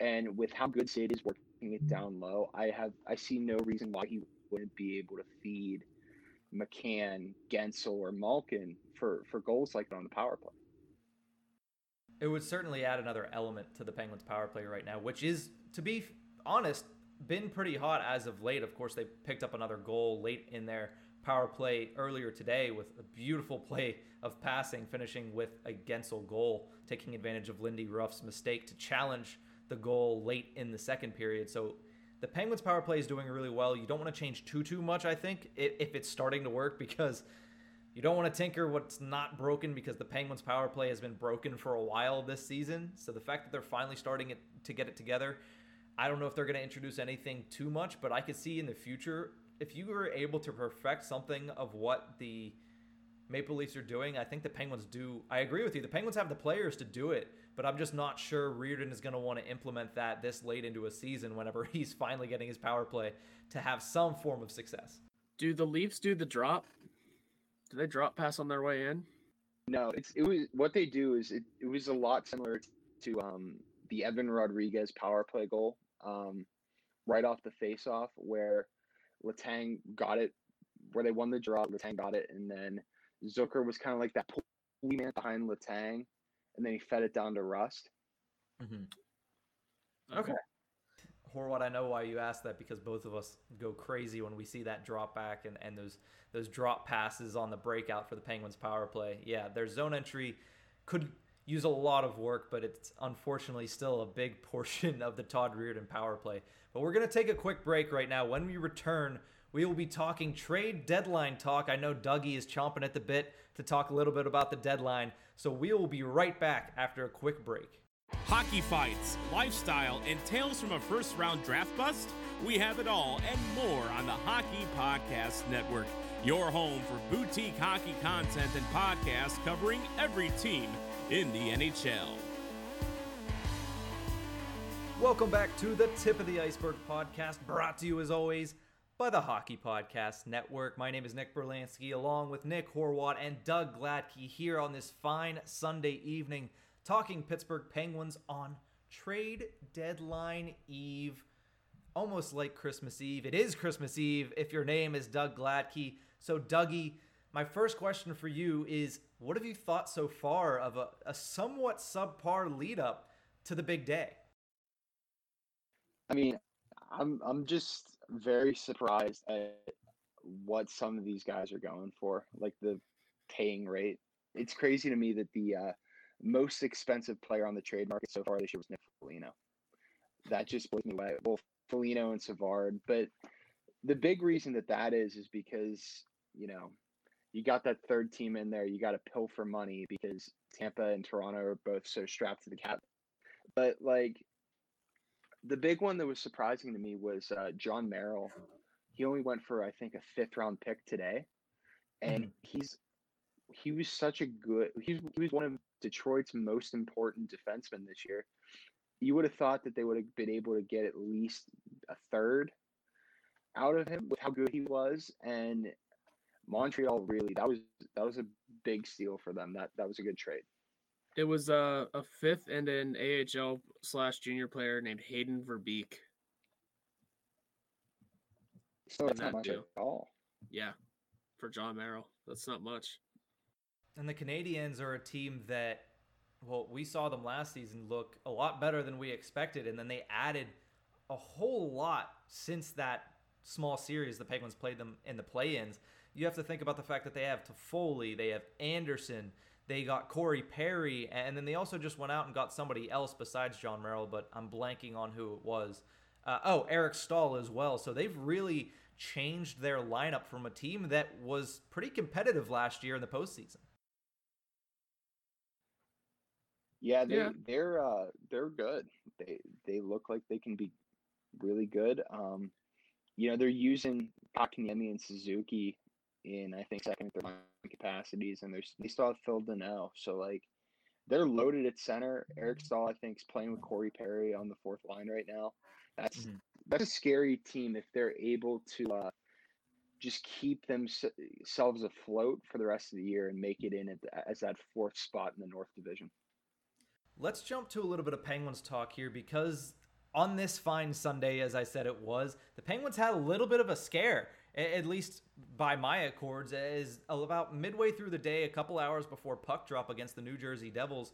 And with how good Sid is working it mm-hmm. down low, I have I see no reason why he wouldn't be able to feed McCann, Guentzel, or Malkin for for goals like that on the power play. It would certainly add another element to the Penguins' power play right now, which is, to be honest, been pretty hot as of late. Of course, they picked up another goal late in their power play earlier today with a beautiful play of passing, finishing with a Guentzel goal, taking advantage of Lindy Ruff's mistake to challenge the goal late in the second period. So the Penguins' power play is doing really well. You don't want to change too too much, I think, if it's starting to work because you don't want to tinker what's not broken because the Penguins' power play has been broken for a while this season. So the fact that they're finally starting it to get it together, I don't know if they're going to introduce anything too much, but I could see in the future if you were able to perfect something of what the Maple Leafs are doing, I think the Penguins do. I agree with you. The Penguins have the players to do it, but I'm just not sure Reirden is going to want to implement that this late into a season whenever he's finally getting his power play to have some form of success. Do the Leafs do the drop Do they drop pass on their way in? No, it's it was what they do is it, it was a lot similar to um, the Evan Rodrigues power play goal. Um, right off the face off where Letang got it, where they won the draw. Letang got it, and then Zucker was kind of like that pulley man behind Letang, and then he fed it down to Rust. Mm-hmm. Okay. Horwat, I know why you asked that because both of us go crazy when we see that drop back and, and those those drop passes on the breakout for the Penguins power play. Yeah, their zone entry could use a lot of work, but it's unfortunately still a big portion of the Todd Reirden power play. But we're going to take a quick break right now. When we return, we will be talking trade deadline talk. I know Dougie is chomping at the bit to talk a little bit about the deadline. So we will be right back after a quick break. Hockey fights, lifestyle, and tales from a first round draft bust? We have it all and more on the Hockey Podcast Network, your home for boutique hockey content and podcasts covering every team in the NHL. Welcome back to the Tip of the Iceberg podcast, brought to you as always by the Hockey Podcast Network. My name is Nick Berlansky, along with Nick Horwat and Doug Gladkey here on this fine Sunday evening, talking Pittsburgh Penguins on trade deadline eve. Almost like Christmas Eve. It is Christmas Eve if your name is Doug Gladkey. So, Dougie, my first question for you is what have you thought so far of a, a somewhat subpar lead up to the big day? I mean, I'm I'm just very surprised at what some of these guys are going for, like the paying rate. It's crazy to me that the uh, most expensive player on the trade market so far this year was Nick Foligno. That just blows me away. Both Foligno and Savard, but the big reason that that is is because you know you got that third team in there. You got to pill for money because Tampa and Toronto are both so strapped to the cap. But like the big one that was surprising to me was uh, Jon Merrill. He only went for I think a fifth round pick today, and mm-hmm. he's he was such a good. He was, he was one of Detroit's most important defensemen this year. You would have thought that they would have been able to get at least a third out of him with how good he was, and Montreal really that was that was a big steal for them. That that was a good trade. It was a, a fifth and an AHL slash junior player named Hayden Verbeek. So it's not much at all. Yeah, for Jon Merrill, that's not much. And the Canadiens are a team that, well, we saw them last season look a lot better than we expected, and then they added a whole lot since that small series the Penguins played them in the play-ins. You have to think about the fact that they have Toffoli, they have Anderson, they got Corey Perry, and then they also just went out and got somebody else besides Jon Merrill, but I'm blanking on who it was. Uh, oh, Eric Staal as well. So they've really changed their lineup from a team that was pretty competitive last year in the postseason. Yeah, they yeah. they're uh, they're good. They they look like they can be really good. Um, you know, they're using Kotkaniemi and Suzuki in I think second and third line capacities, and there's they still have Phil Danault. So like they're loaded at center. Eric Staal, I think, is playing with Corey Perry on the fourth line right now. That's mm-hmm. that's a scary team if they're able to uh, just keep themselves afloat for the rest of the year and make it in as that fourth spot in the North Division. Let's jump to a little bit of Penguins talk here because on this fine Sunday, as I said it was, the Penguins had a little bit of a scare at least by my accords, is about midway through the day, a couple hours before puck drop against the New Jersey Devils,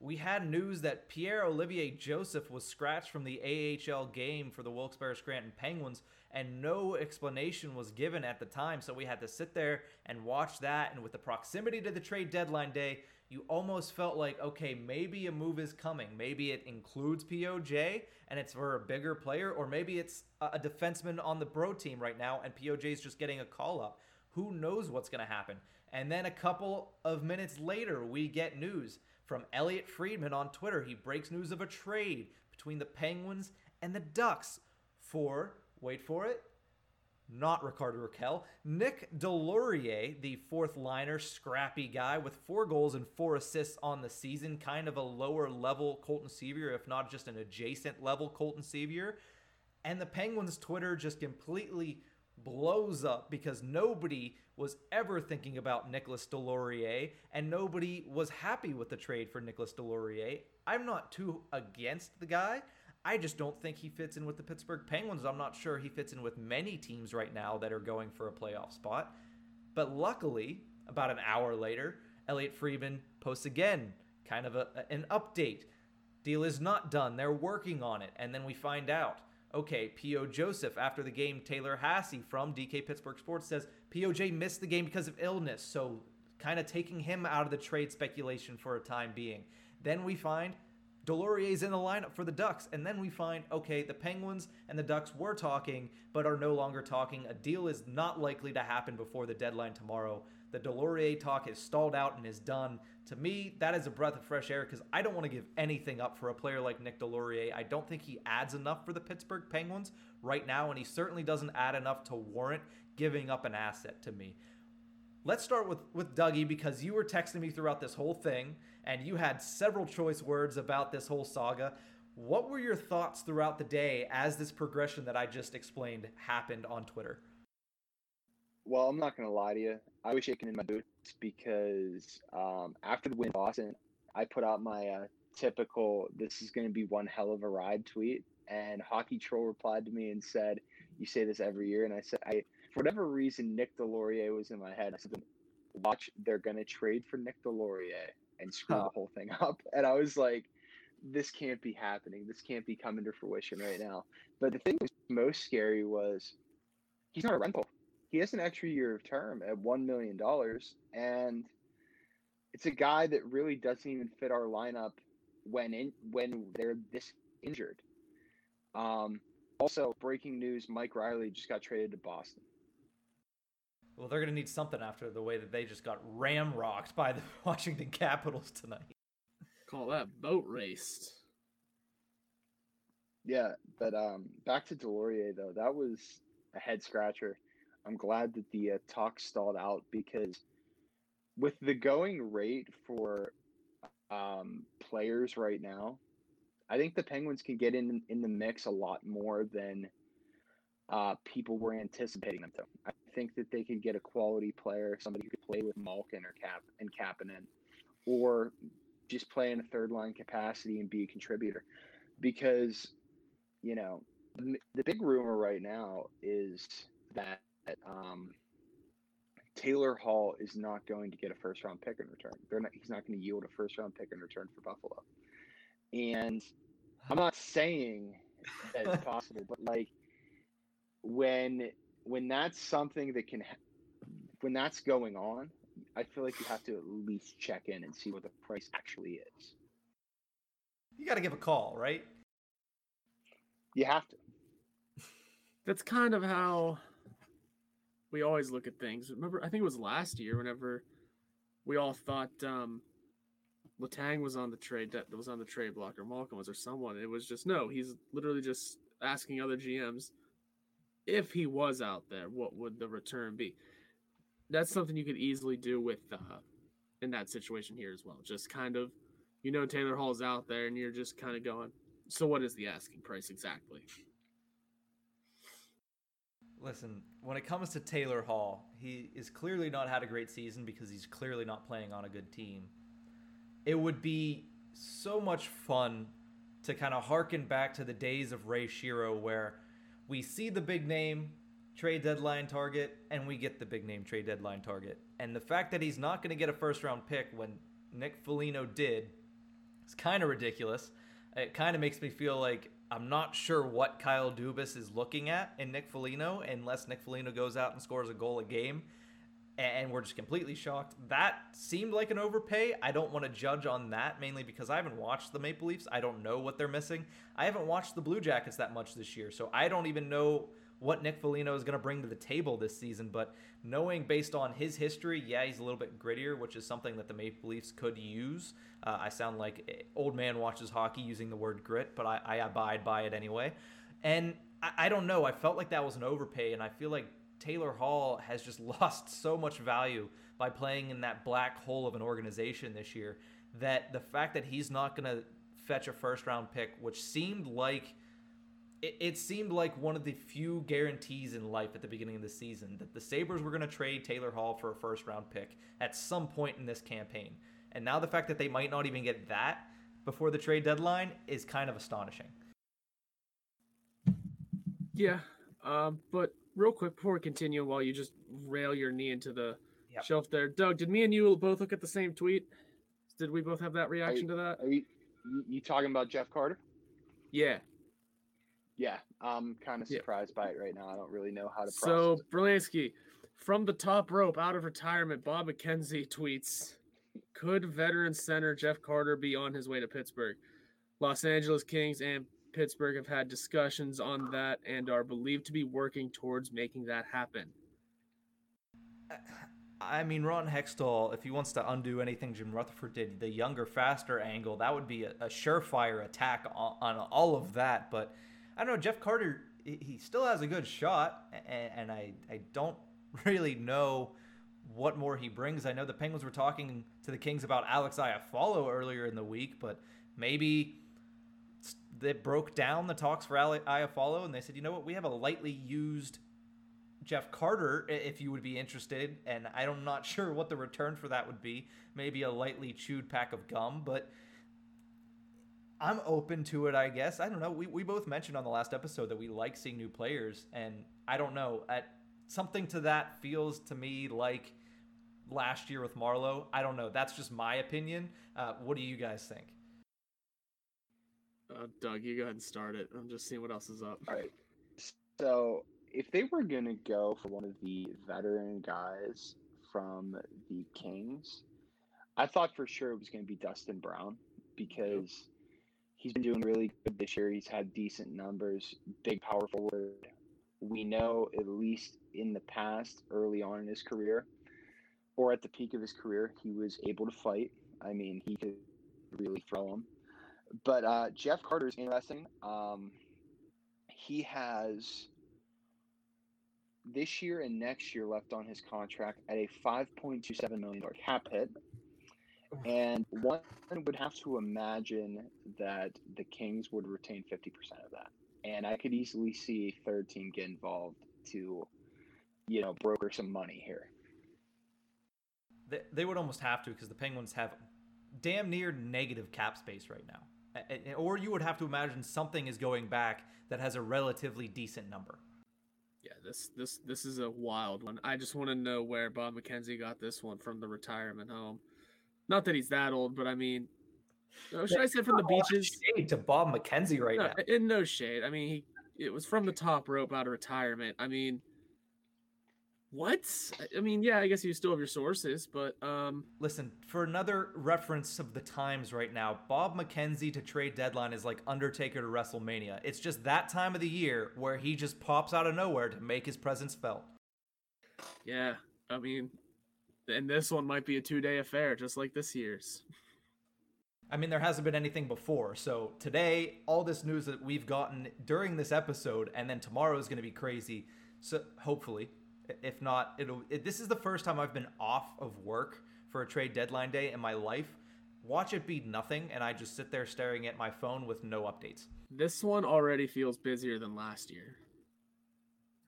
we had news that Pierre Olivier Joseph was scratched from the AHL game for the Wilkes-Barre Scranton Penguins, and no explanation was given at the time. So we had to sit there and watch that. And with the proximity to the trade deadline day, you almost felt like, okay, maybe a move is coming. Maybe it includes POJ and it's for a bigger player, or maybe it's a defenseman on the bro team right now and POJ is just getting a call up. Who knows what's going to happen? And then a couple of minutes later, we get news from Elliotte Friedman on Twitter. He breaks news of a trade between the Penguins and the Ducks for, wait for it, not Ricardo Rakell. Nick Deslauriers, the fourth liner, scrappy guy with four goals and four assists on the season, kind of a lower level Colton Sceviour, if not just an adjacent level Colton Sceviour. And the Penguins' Twitter just completely blows up because nobody was ever thinking about Nicholas Deslauriers and nobody was happy with the trade for Nicholas Deslauriers. I'm not too against the guy. I just don't think he fits in with the Pittsburgh Penguins. I'm not sure he fits in with many teams right now that are going for a playoff spot. But luckily, about an hour later, Elliotte Friedman posts again, kind of a, an update. Deal is not done. They're working on it. And then we find out. Okay, P.O. Joseph, after the game, Taylor Haase from DK Pittsburgh Sports says POJ missed the game because of illness. So kind of taking him out of the trade speculation for a time being. Then we find Deslauriers's in the lineup for the Ducks, and then we find okay, the Penguins and the Ducks were talking, but are no longer talking. A deal is not likely to happen before the deadline tomorrow. The Deslauriers talk is stalled out and is done. To me, that is a breath of fresh air because I don't want to give anything up for a player like Nick Deslauriers. I don't think he adds enough for the Pittsburgh Penguins right now, and he certainly doesn't add enough to warrant giving up an asset to me. Let's start with with Dougie because you were texting me throughout this whole thing and you had several choice words about this whole saga. What were your thoughts throughout the day as this progression that I just explained happened on Twitter? Well, I'm not gonna lie to you. I was shaking in my boots because um, after the win in Boston, I put out my uh, typical "This is going to be one hell of a ride" tweet, and Hockey Troll replied to me and said, "You say this every year," and I said, "I for whatever reason, Nick Deslauriers was in my head. I said, watch, they're going to trade for Nick Deslauriers and screw huh. the whole thing up. And I was like, this can't be happening. This can't be coming to fruition right now. But the thing that was most scary was he's not a rental. He has an extra year of term at $1 million. And it's a guy that really doesn't even fit our lineup when in when they're this injured. Um, also, breaking news: Mike Reilly just got traded to Boston. Well, they're going to need something after the way that they just got ramrocked by the Washington Capitals tonight. Call that boat raced. Yeah, but um, back to Deslauriers though, that was a head scratcher. I'm glad that the uh, talk stalled out because with the going rate for um, players right now, I think the Penguins can get in in the mix a lot more than uh, people were anticipating them to. I think that they could get a quality player, somebody who could play with Malkin or Cap and Kapanen, or just play in a third line capacity and be a contributor. Because, you know, the big rumor right now is that um, Taylor Hall is not going to get a first round pick in return. They're not, he's not going to yield a first round pick in return for Buffalo. And I'm not saying that it's possible, but like when when that's something that can when that's going on, I feel like you have to at least check in and see what the price actually is. You got to give a call, right? You have to. That's kind of how we always look at things. Remember, I think it was last year whenever we all thought um, Letang was on the trade that was on the trade block or Malkin was or someone. It was just no. He's literally just asking other GMs if he was out there, what would the return be? That's something you could easily do with uh, in that situation here as well. Just kind of, you know, Taylor Hall's out there, and you're just kind of going. So, what is the asking price exactly? Listen, when it comes to Taylor Hall, he is clearly not had a great season because he's clearly not playing on a good team. It would be so much fun to kind of harken back to the days of Ray Shero where we see the big name trade deadline target and we get the big name trade deadline target. And the fact that he's not going to get a first round pick when Nick Foligno did is kind of ridiculous. It kind of makes me feel like I'm not sure what Kyle Dubas is looking at in Nick Foligno unless Nick Foligno goes out and scores a goal a game and we're just completely shocked. That seemed like an overpay. I don't want to judge on that mainly because I haven't watched the Maple Leafs. I don't know what they're missing. I haven't watched the Blue Jackets that much this year, so I don't even know what Nick Foligno is going to bring to the table this season. But knowing based on his history, yeah, he's a little bit grittier, which is something that the Maple Leafs could use. Uh, I sound like old man watches hockey using the word grit, but I, I abide by it anyway. And I, I don't know. I felt like that was an overpay, and I feel like Taylor Hall has just lost so much value by playing in that black hole of an organization this year that the fact that he's not going to fetch a first round pick, which seemed like it, seemed like one of the few guarantees in life at the beginning of the season that the Sabres were going to trade Taylor Hall for a first round pick at some point in this campaign. And now the fact that they might not even get that before the trade deadline is kind of astonishing. Yeah. Um, but real quick before we continue, while you just rail your knee into the Yep. shelf there, Doug, did me and you both look at the same tweet? Did we both have that reaction to that? Are you you, you talking about Jeff Carter? Yeah. Yeah, I'm kind of Yeah. surprised by it right now. I don't really know how to So process. it. Berlansky, from the top rope out of retirement, Bob McKenzie tweets, "Could veteran center Jeff Carter be on his way to Pittsburgh? Los Angeles Kings and Pittsburgh have had discussions on that and are believed to be working towards making that happen." I mean, Ron Hextall, if he wants to undo anything Jim Rutherford did, the younger, faster angle, that would be a, a surefire attack on, on all of that. But I don't know, Jeff Carter, he still has a good shot, and, and I, I don't really know what more he brings. I know the Penguins were talking to the Kings about Alex Iafallo earlier in the week, but maybe they broke down the talks for Ale- Iafallo, and they said, you know what, we have a lightly used Jeff Carter, if you would be interested, and I'm not sure what the return for that would be. Maybe a lightly chewed pack of gum, but I'm open to it, I guess. I don't know. We, we both mentioned on the last episode that we like seeing new players, and I don't know. At something to that feels to me like last year with Marleau. I don't know. That's just my opinion. Uh, what do you guys think? Uh, Doug, you go ahead and start it. I'm just seeing what else is up. All right. So if they were gonna go for one of the veteran guys from the Kings, I thought for sure it was gonna be Dustin Brown because he's been doing really good this year. He's had decent numbers, big power forward. We know at least in the past, early on in his career, or at the peak of his career, he was able to fight. I mean, he could really throw him. But uh, Jeff Carter's interesting. Um, he has this year and next year left on his contract at a $5.27 million cap hit. And one would have to imagine that the Kings would retain 50% of that. And I could easily see a third team get involved to, you know, broker some money here. They, they would almost have to because the Penguins have damn near negative cap space right now. Or you would have to imagine something is going back that has a relatively decent number. Yeah, this this this is a wild one. I just want to know where Bob McKenzie got this one from the retirement home. Not that he's that old, but I mean, oh, should I say from the beaches? Shade to Bob McKenzie right No, now. in no shade. I mean, he it was from the top rope out of retirement. I mean, what? I- mean, yeah, I guess you still have your sources, but um, Listen, for another reference of the times right now, Bob McKenzie to trade deadline is like Undertaker to WrestleMania. It's just that time of the year where he just pops out of nowhere to make his presence felt. yeah, I mean, and this one might be a two day affair, just like this year's. I mean, there hasn't been anything before. So today, all this news that we've gotten during this episode, and then tomorrow is going to be crazy. So hopefully, if not, it'll. It, this is the first time I've been off of work for a trade deadline day in my life. Watch it be nothing, and I just sit there staring at my phone with no updates. This one already feels busier than last year.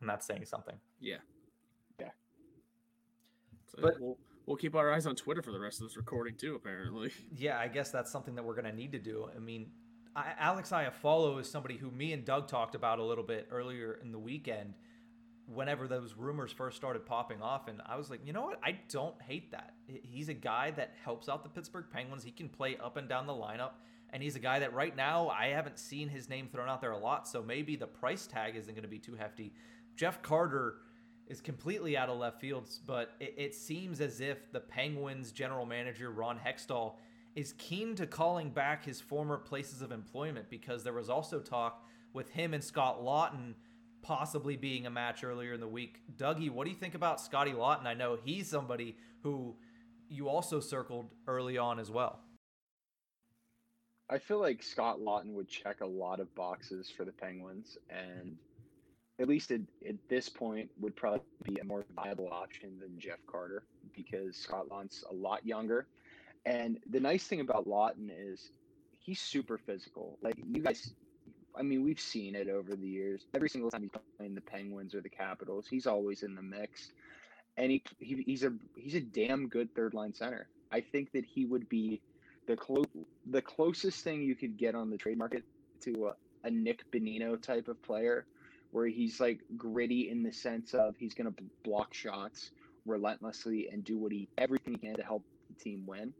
And that's saying something. Yeah. Yeah. So But- we'll we'll keep our eyes on Twitter for the rest of this recording too. Apparently. Yeah, I guess that's something that we're going to need to do. I mean, I, Alex Iafallo is somebody who me and Doug talked about a little bit earlier in the weekend whenever those rumors first started popping off. And I was like, you know what? I don't hate that. He's a guy that helps out the Pittsburgh Penguins. He can play up and down the lineup. And he's a guy that right now I haven't seen his name thrown out there a lot. So maybe the price tag isn't going to be too hefty. Jeff Carter is completely out of left field, but it, it seems as if the Penguins general manager, Ron Hextall, is keen to calling back his former places of employment because there was also talk with him and Scott Laughton possibly being a match earlier in the week. Dougie, what do you think about Scotty Laughton? I know he's somebody who you also circled early on as well. I feel like Scott Laughton would check a lot of boxes for the Penguins, and at least at, at this point, would probably be a more viable option than Jeff Carter because Scott Laughton's a lot younger. And the nice thing about Laughton is he's super physical. Like you guys, I mean, we've seen it over the years. Every single time he's playing the Penguins or the Capitals, he's always in the mix, and he, he he's a he's a damn good third line center. I think that he would be the clo- the closest thing you could get on the trade market to a, a Nick Bonino type of player, where he's like gritty in the sense of he's going to block shots relentlessly and do what he everything he can to help the team win.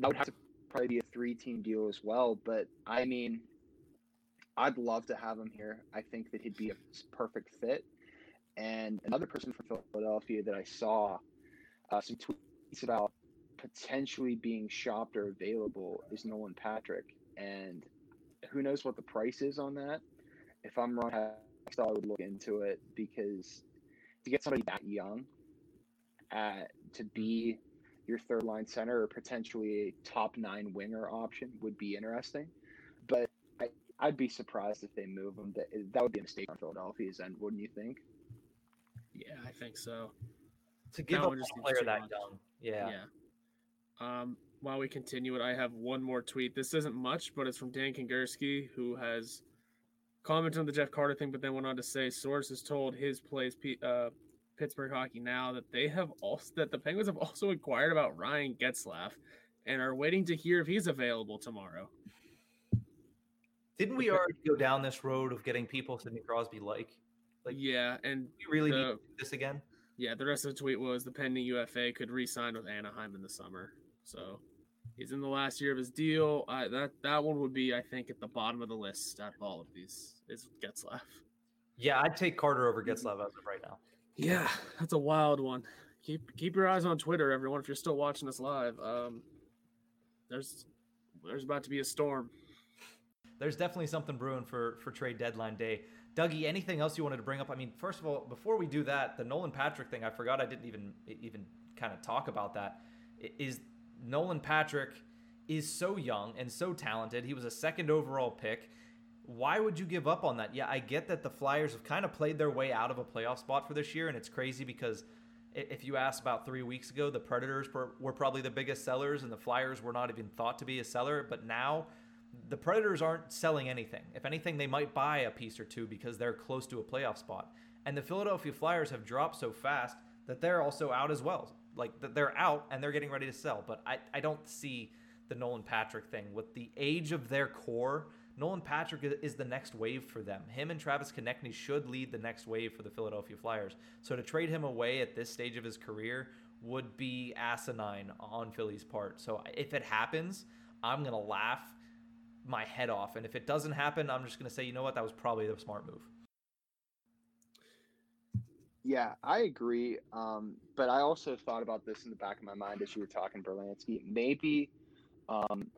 That would have to probably be a three team deal as well. But I mean, I'd love to have him here. I think that he'd be a perfect fit. And another person from Philadelphia that I saw uh, some tweets about potentially being shopped or available is Nolan Patrick. And who knows what the price is on that? If I'm wrong, I would look into it because to get somebody that young at, to be your third line center or potentially a top nine winger option would be interesting. But I'd be surprised if they move him. That, that would be a mistake on Philadelphia's end, wouldn't you think? Yeah, I think so. To give up a player that young. Yeah. Yeah. Um, while we continue it, I have one more tweet. This isn't much, but it's from Dan Kingerski, who has commented on the Jeff Carter thing, but then went on to say sources told his plays uh, Pittsburgh hockey now that they have also that the Penguins have also inquired about Ryan Getzlaf and are waiting to hear if he's available tomorrow. Didn't we already go down this road of getting people Sidney Crosby like? Like, yeah, and we really the, need this again. Yeah, the rest of the tweet was the pending UFA could re-sign with Anaheim in the summer. So he's in the last year of his deal. Uh, that that one would be, I think, at the bottom of the list out of all of these. Is Getzlaf. Yeah, I'd take Carter over Getzlaf as of right now. Yeah, that's a wild one. Keep keep your eyes on Twitter, everyone. If you're still watching us live, um, there's there's about to be a storm. There's definitely something brewing for for trade deadline day. Dougie, anything else you wanted to bring up? I mean, first of all, before we do that, the Nolan Patrick thing, I forgot I didn't even even kind of talk about that. Is Nolan Patrick is so young and so talented. He was a second overall pick why would you give up on that? Yeah, I get that the Flyers have kind of played their way out of a playoff spot for this year, and it's crazy because if you asked about three weeks ago, the Predators were, were probably the biggest sellers, and the Flyers were not even thought to be a seller. But now, the Predators aren't selling anything. If anything, they might buy a piece or two because they're close to a playoff spot. And the Philadelphia Flyers have dropped so fast that they're also out as well. Like they're out and they're getting ready to sell. But I, I don't see the Nolan Patrick thing with the age of their core Nolan Patrick is the next wave for them. Him and Travis Konecny should lead the next wave for the Philadelphia Flyers. So to trade him away at this stage of his career would be asinine on Philly's part. So if it happens, I'm to laugh my head off. And if it doesn't happen, I'm just going to say, you know what? That was probably the smart move. Yeah, I agree. Um, but I also thought about this in the back of my mind as you were talking, Berlansky. Maybe um,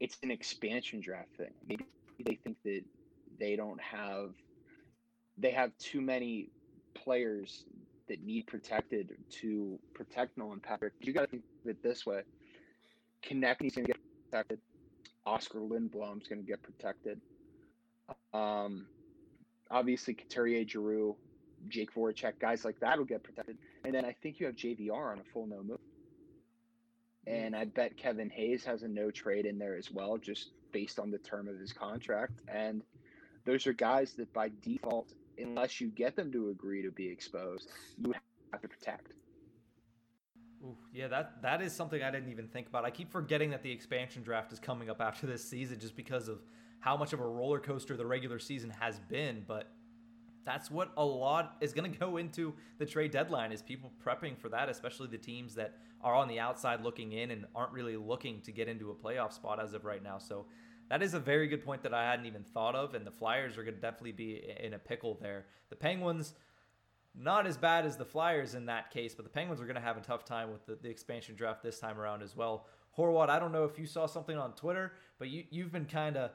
it's an expansion draft thing. Maybe they think that they don't have they have too many players that need protected to protect Nolan Patrick. You got to think of it this way: Konecny's going to get protected. Oskar Lindblom's going to get protected. Um, obviously, Couturier, Giroux, Jake Voracek, guys like that will get protected. And then I think you have JVR on a full no move. And I bet Kevin Hayes has a no trade in there as well, just based on the term of his contract. And those are guys that by default, unless you get them to agree to be exposed, you have to protect. Ooh, yeah, that that is something I didn't even think about. I keep forgetting that the expansion draft is coming up after this season just because of how much of a roller coaster the regular season has been, but that's what a lot is going to go into the trade deadline is people prepping for that, especially the teams that are on the outside looking in and aren't really looking to get into a playoff spot as of right now. So that is a very good point that I hadn't even thought of, and the Flyers are going to definitely be in a pickle there. The Penguins, not as bad as the Flyers in that case, but the Penguins are going to have a tough time with the, the expansion draft this time around as well. Horwat, I don't know if you saw something on Twitter, but you, you've been kind of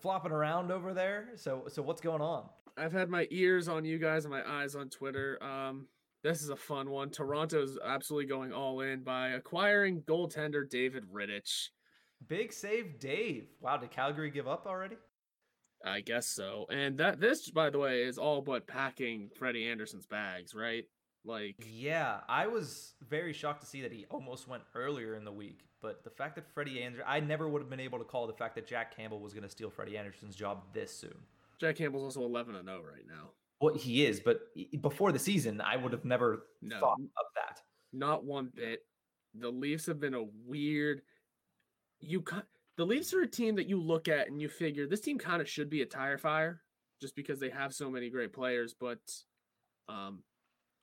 flopping around over there. So so what's going on? I've had my ears on you guys and my eyes on Twitter. Um, this is a fun one. Toronto's absolutely going all in by acquiring goaltender David Rittich. Big save, Dave. Wow, did Calgary give up already? I guess so. And that this, by the way, is all but packing Freddie Andersen's bags, right? Like, yeah, I was very shocked to see that he almost went earlier in the week. But the fact that Freddie Andersen, I never would have been able to call the fact that Jack Campbell was going to steal Freddie Andersen's job this soon. Jack Campbell's also 11 and 0 right now. Well, he is, but before the season, I would have never no, thought of that. Not one bit. The Leafs have been a weird. You the Leafs are a team that you look at and you figure this team kind of should be a tire fire, just because they have so many great players, but um,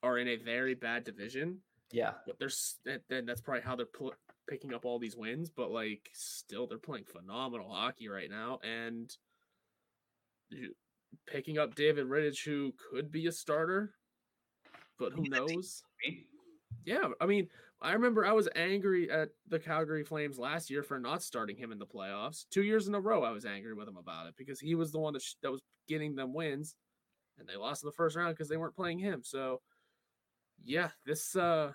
are in a very bad division. Yeah, but there's then that's probably how they're pl- picking up all these wins. But like, still, they're playing phenomenal hockey right now, and picking up David Rittich, who could be a starter, but who knows? Yeah, I mean, I remember I was angry at the Calgary Flames last year for not starting him in the playoffs. Two years in a row, I was angry with him about it because he was the one that, sh- that was getting them wins, and they lost in the first round because they weren't playing him. So, yeah, this uh,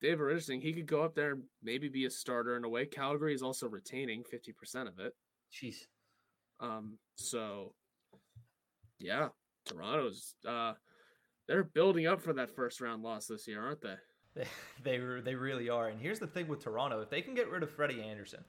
David Richardson, he could go up there and maybe be a starter in a way. Calgary is also retaining fifty percent of it. Jeez. Um. So, yeah, Toronto's uh, they're building up for that first round loss this year, aren't they? They they really are. And here's the thing with Toronto: if they can get rid of Freddie Andersen,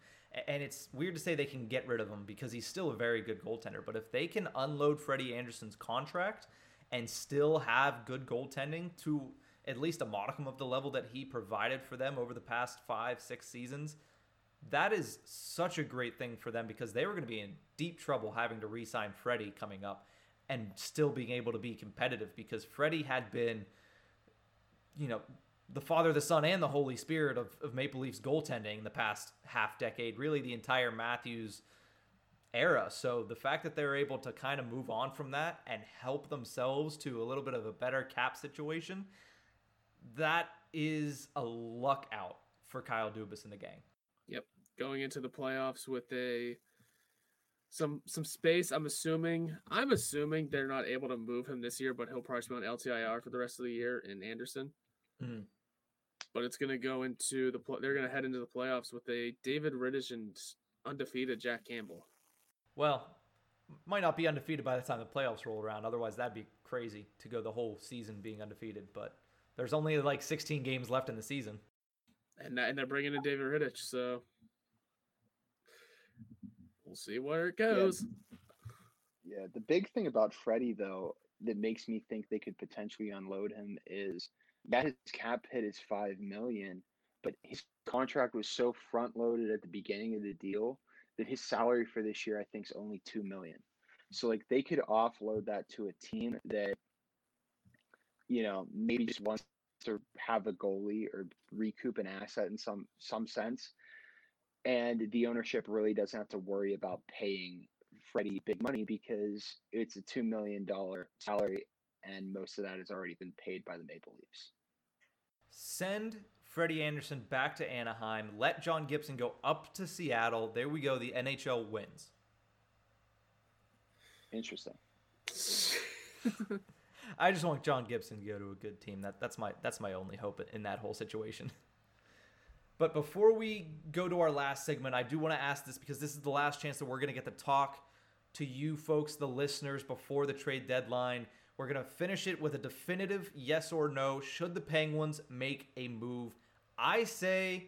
and it's weird to say they can get rid of him because he's still a very good goaltender, but if they can unload Freddie Andersen's contract and still have good goaltending to at least a modicum of the level that he provided for them over the past five six seasons, that is such a great thing for them because they were going to be in deep trouble having to re-sign Freddie coming up and still being able to be competitive because Freddie had been, you know, the Father, the Son, and the Holy Spirit of, of Maple Leafs goaltending in the past half decade, really the entire Matthews era. So the fact that they're able to kind of move on from that and help themselves to a little bit of a better cap situation, that is a luck out for Kyle Dubas and the gang. Yep. Going into the playoffs with a some some space. I'm assuming I'm assuming they're not able to move him this year, but he'll probably be on LTIR for the rest of the year in Andersen. Mm-hmm but it's going to go into the they're going to head into the playoffs with a David Rittich and undefeated Jack Campbell. Well, might not be undefeated by the time the playoffs roll around. Otherwise, that'd be crazy to go the whole season being undefeated. But there's only like 16 games left in the season, and and they're bringing in David Rittich, so we'll see where it goes. Yeah. yeah, the big thing about Freddie though that makes me think they could potentially unload him is yeah, his cap hit is five million, but his contract was so front loaded at the beginning of the deal that his salary for this year I think is only two million. So like they could offload that to a team that you know maybe just wants to have a goalie or recoup an asset in some some sense, and the ownership really doesn't have to worry about paying Freddie big money because it's a two million dollar salary and most of that has already been paid by the Maple Leafs. Send Freddie Andersen back to Anaheim. Let John Gibson go up to Seattle. There we go. The NHL wins. Interesting. I just want John Gibson to go to a good team. That that's my that's my only hope in that whole situation. But before we go to our last segment, I do want to ask this because this is the last chance that we're going to get to talk to you folks, the listeners, before the trade deadline. We're going to finish it with a definitive yes or no. Should the Penguins make a move? I say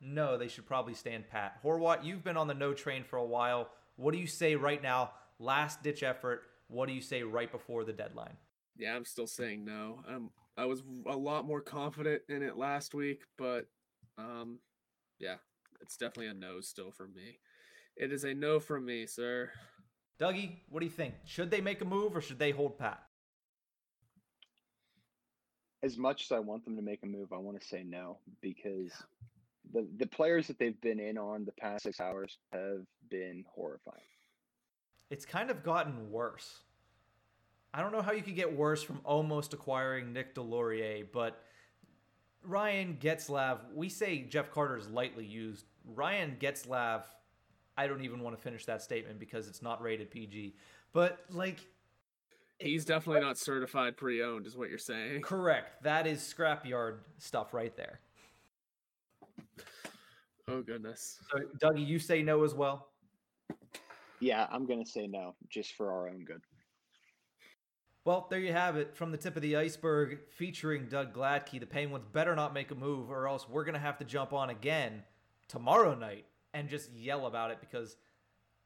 no, they should probably stand pat. Horwat, you've been on the no train for a while. What do you say right now? Last ditch effort. What do you say right before the deadline? Yeah, I'm still saying no. Um, I was a lot more confident in it last week, but um, yeah, it's definitely a no still for me. It is a no from me, sir. Dougie, what do you think? Should they make a move or should they hold pat? As much as I want them to make a move, I want to say no because the the players that they've been in on the past six hours have been horrifying. It's kind of gotten worse. I don't know how you could get worse from almost acquiring Nick Deslauriers, but Ryan Getzlaf, we say Jeff Carter is lightly used. Ryan Getzlaf, I don't even want to finish that statement because it's not rated PG. But like He's definitely not certified pre-owned, is what you're saying. Correct. That is scrapyard stuff right there. Oh goodness. So, Dougie, you say no as well. Yeah, I'm gonna say no, just for our own good. Well, there you have it from the tip of the iceberg, featuring Doug Gladkey. The Penguins better not make a move, or else we're gonna have to jump on again tomorrow night and just yell about it because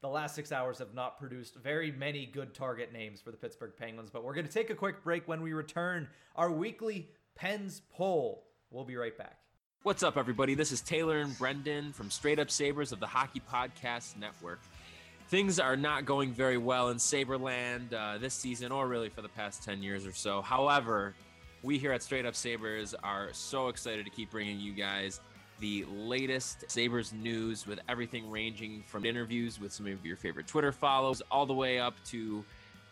the last six hours have not produced very many good target names for the Pittsburgh Penguins. But we're going to take a quick break when we return. Our weekly Pens poll. We'll be right back. What's up, everybody? This is Taylor and Brendan from Straight Up Sabres of the Hockey Podcast Network. things are not going very well in Saberland uh, this season, or really for the past 10 years or so. However, we here at Straight Up Sabres are so excited to keep bringing you guys the latest Sabres news with everything ranging from interviews with some of your favorite Twitter follows all the way up to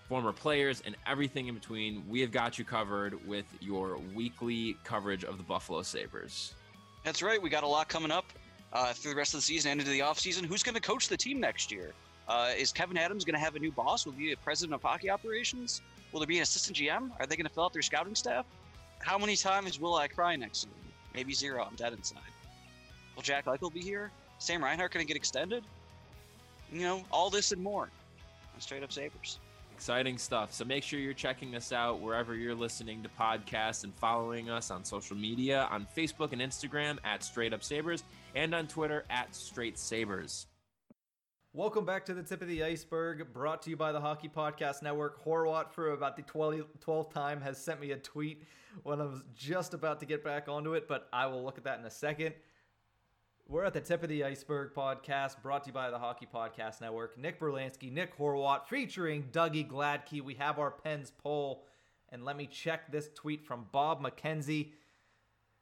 former players and everything in between. We have got you covered with your weekly coverage of the Buffalo Sabres. That's right. We got a lot coming up uh, through the rest of the season and into the offseason. Who's going to coach the team next year? Uh, is Kevin Adams going to have a new boss? Will he be a president of hockey operations? Will there be an assistant GM? Are they going to fill out their scouting staff? How many times will I cry next season? Maybe zero. I'm dead inside. Will Jack Eichel be here? Sam Reinhart going to get extended? You know, all this and more on Straight Up Sabres. Exciting stuff. So make sure you're checking us out wherever you're listening to podcasts and following us on social media on Facebook and Instagram at Straight Up Sabres and on Twitter at Straight Sabres. Welcome back to the tip of the iceberg, brought to you by the Hockey Podcast Network. Horwat, for about the 12th time, has sent me a tweet when I was just about to get back onto it, but I will look at that in a second. We're at the Tip of the Iceberg podcast, brought to you by the Hockey Podcast Network. Nick Berlansky, Nick Horwat, featuring Dougie Gladkey. We have our pens poll, and let me check this tweet from Bob McKenzie.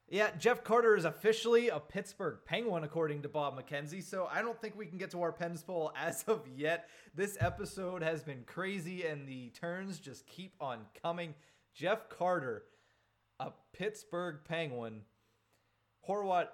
Yeah, Jeff Carter is officially a Pittsburgh Penguin, according to Bob McKenzie. So I don't think we can get to our pens poll as of yet. This episode has been crazy, and the turns just keep on coming. Jeff Carter, a Pittsburgh Penguin. Horwat,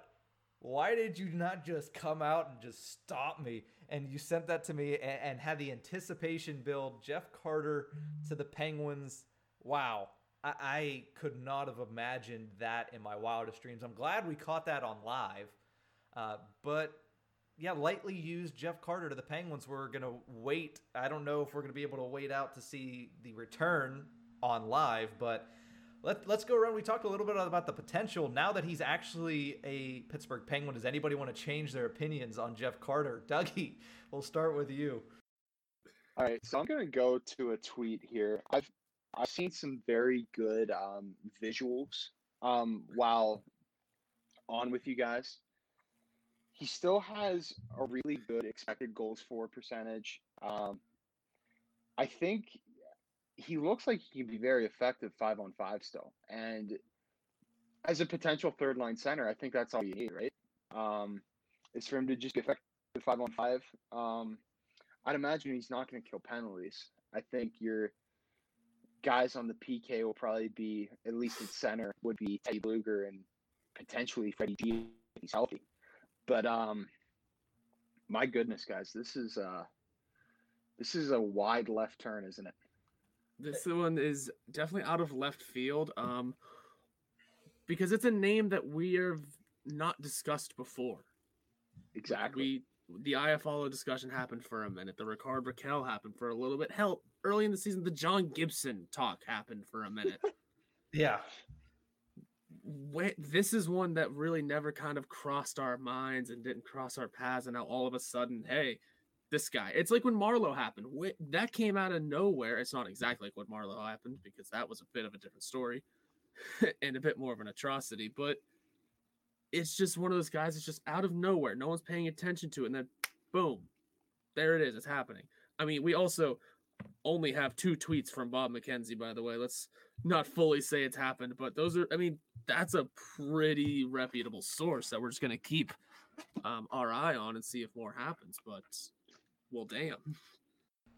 why did you not just come out and just stop me? And you sent that to me and, and had the anticipation build. Jeff Carter to the Penguins. Wow. I, I could not have imagined that in my wildest dreams. I'm glad we caught that on live. Uh, but yeah, lightly used Jeff Carter to the Penguins. We're going to wait. I don't know if we're going to be able to wait out to see the return on live, but let, let's go around. We talked a little bit about the potential. Now that he's actually a Pittsburgh Penguin, does anybody want to change their opinions on Jeff Carter? Dougie, we'll start with you. All right, so I'm going to go to a tweet here. I've I've seen some very good um, visuals um, while on with you guys. He still has a really good expected goals for percentage. Um, I think he looks like he can be very effective five on five still. And as a potential third line center, I think that's all you need, right? Um, is for him to just be effective five on five. Um, I'd imagine he's not going to kill penalties. I think your guys on the PK will probably be at least at center would be Teddy Blueger and potentially Freddie G if he's healthy. But um, my goodness, guys, this is uh, this is a wide left turn, isn't it? This one is definitely out of left field. Um, because it's a name that we have not discussed before. Exactly. We the Iafallo discussion happened for a minute. The Rickard Rakell happened for a little bit. Hell, early in the season, the John Gibson talk happened for a minute. yeah. this is one that really never kind of crossed our minds and didn't cross our paths, and now all of a sudden, hey, this guy. It's like when Marleau happened. That came out of nowhere. It's not exactly like what Marleau happened because that was a bit of a different story and a bit more of an atrocity. But it's just one of those guys that's just out of nowhere. No one's paying attention to it. And then boom, there it is. It's happening. I mean, we also only have two tweets from Bob McKenzie, by the way. Let's not fully say it's happened, but those are, I mean, that's a pretty reputable source that we're just going to keep um, our eye on and see if more happens. But well, damn.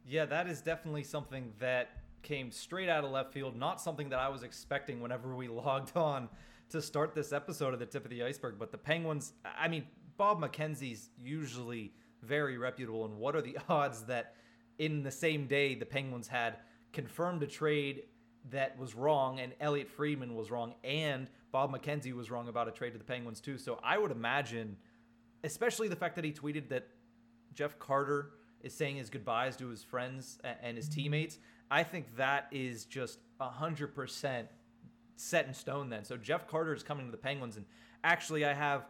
Yeah, that is definitely something that came straight out of left field. Not something that I was expecting whenever we logged on to start this episode of the tip of the iceberg. But the Penguins, I mean, Bob McKenzie's usually very reputable. And what are the odds that in the same day the Penguins had confirmed a trade that was wrong and Elliotte Friedman was wrong and Bob McKenzie was wrong about a trade to the Penguins too. So I would imagine, especially the fact that he tweeted that Jeff Carter is saying his goodbyes to his friends and his teammates, I think that is just 100% set in stone then. So Jeff Carter is coming to the Penguins. And actually, I have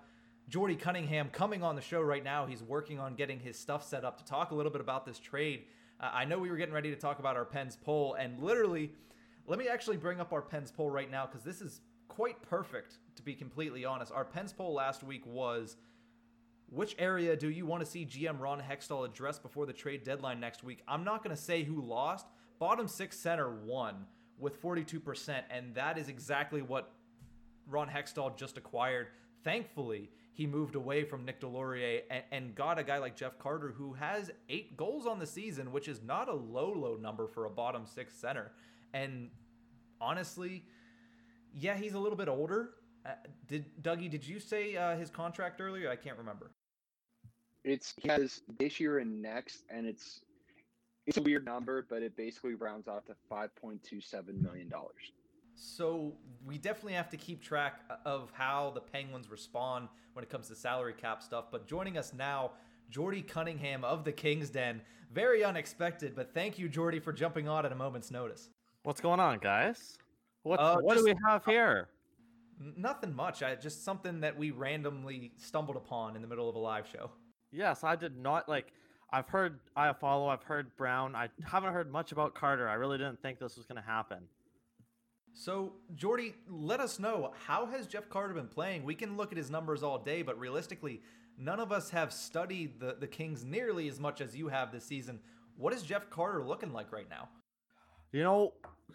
Jordy Cunningham coming on the show right now. He's working on getting his stuff set up to talk a little bit about this trade. Uh, I know we were getting ready to talk about our Pens poll, and literally, let me actually bring up our Pens poll right now because this is quite perfect, to be completely honest. Our Pens poll last week was Which area do you want to see GM Ron Hextall address before the trade deadline next week? I'm not going to say who lost. Bottom six center won with 42%, and that is exactly what Ron Hextall just acquired. Thankfully, he moved away from Nick Deslauriers and, and, got a guy like Jeff Carter who has eight goals on the season, which is not a low, low number for a bottom six center. And honestly, yeah, he's a little bit older. Uh, did Dougie? Did you say uh, his contract earlier? I can't remember. It's he has this year and next, and it's it's a weird number, but it basically rounds out to five point two seven million dollars. So we definitely have to keep track of how the Penguins respond when it comes to salary cap stuff. But joining us now, Jordy Cunningham of the Kings Den. Very unexpected, but thank you, Jordy, for jumping on at a moment's notice. What's going on, guys? What Uh, what just- do we have here? Nothing much. I, just something that we randomly stumbled upon in the middle of a live show. Yes, I did not like. I've heard Iafallo. I've heard Brown. I haven't heard much about Carter. I really didn't think this was going to happen. So, Jordy, let us know how has Jeff Carter been playing? We can look at his numbers all day, but realistically, none of us have studied the, the Kings nearly as much as you have this season. What is Jeff Carter looking like right now? You know,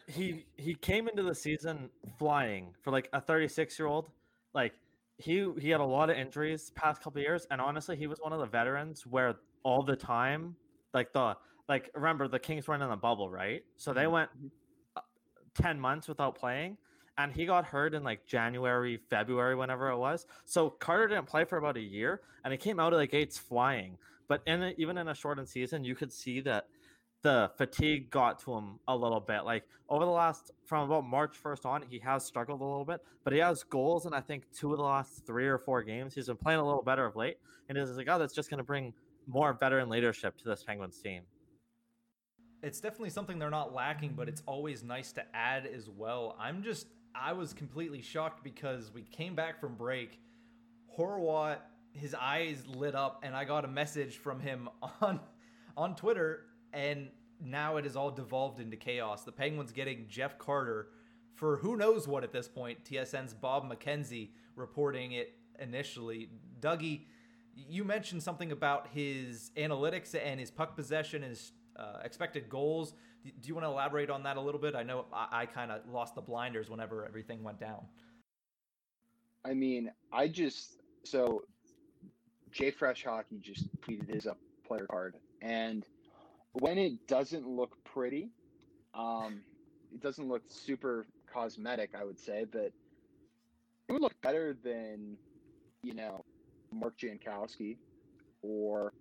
he he came into the season flying for like a 36 year old. Like he he had a lot of injuries past couple years, and honestly, he was one of the veterans where all the time, like the like remember the Kings weren't in the bubble, right? So they went uh, 10 months without playing. And he got hurt in like January, February, whenever it was. So Carter didn't play for about a year, and he came out of the gates flying. But in a, even in a shortened season, you could see that the fatigue got to him a little bit. Like over the last from about March 1st on, he has struggled a little bit, but he has goals and I think two of the last three or four games. He's been playing a little better of late, and is a guy that's just going to bring more veteran leadership to this Penguins team. It's definitely something they're not lacking, but it's always nice to add as well. I'm just, I was completely shocked because we came back from break. Horwat, his eyes lit up, and I got a message from him on on Twitter, and now it has all devolved into chaos. The Penguins getting Jeff Carter for who knows what at this point. TSN's Bob McKenzie reporting it initially. Dougie, you mentioned something about his analytics and his puck possession, his uh, expected goals. Do do you want to elaborate on that a little bit? I know I, I kind of lost the blinders whenever everything went down. I mean, I just so JFresh Hockey just tweeted his up player card, and when it doesn't look pretty, um, it doesn't look super cosmetic, I would say, but it would look better than you know Mark Jankowski or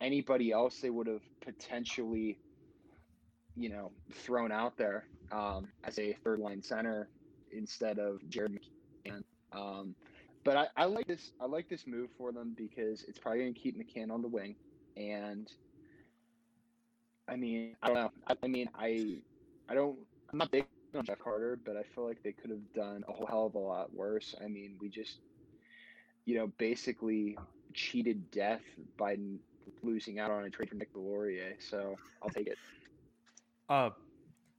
anybody else they would have potentially you know thrown out there um, as a third line center instead of Jared McCann. Um, but I, I like this. I like this move for them because it's probably going to keep McCann on the wing, and I mean, I don't know. I, I mean, I, I don't. I'm not big on Jeff Carter, but I feel like they could have done a whole hell of a lot worse. I mean, we just, you know, basically cheated death by losing out on a trade for Nick Deslauriers. So I'll take it. Uh,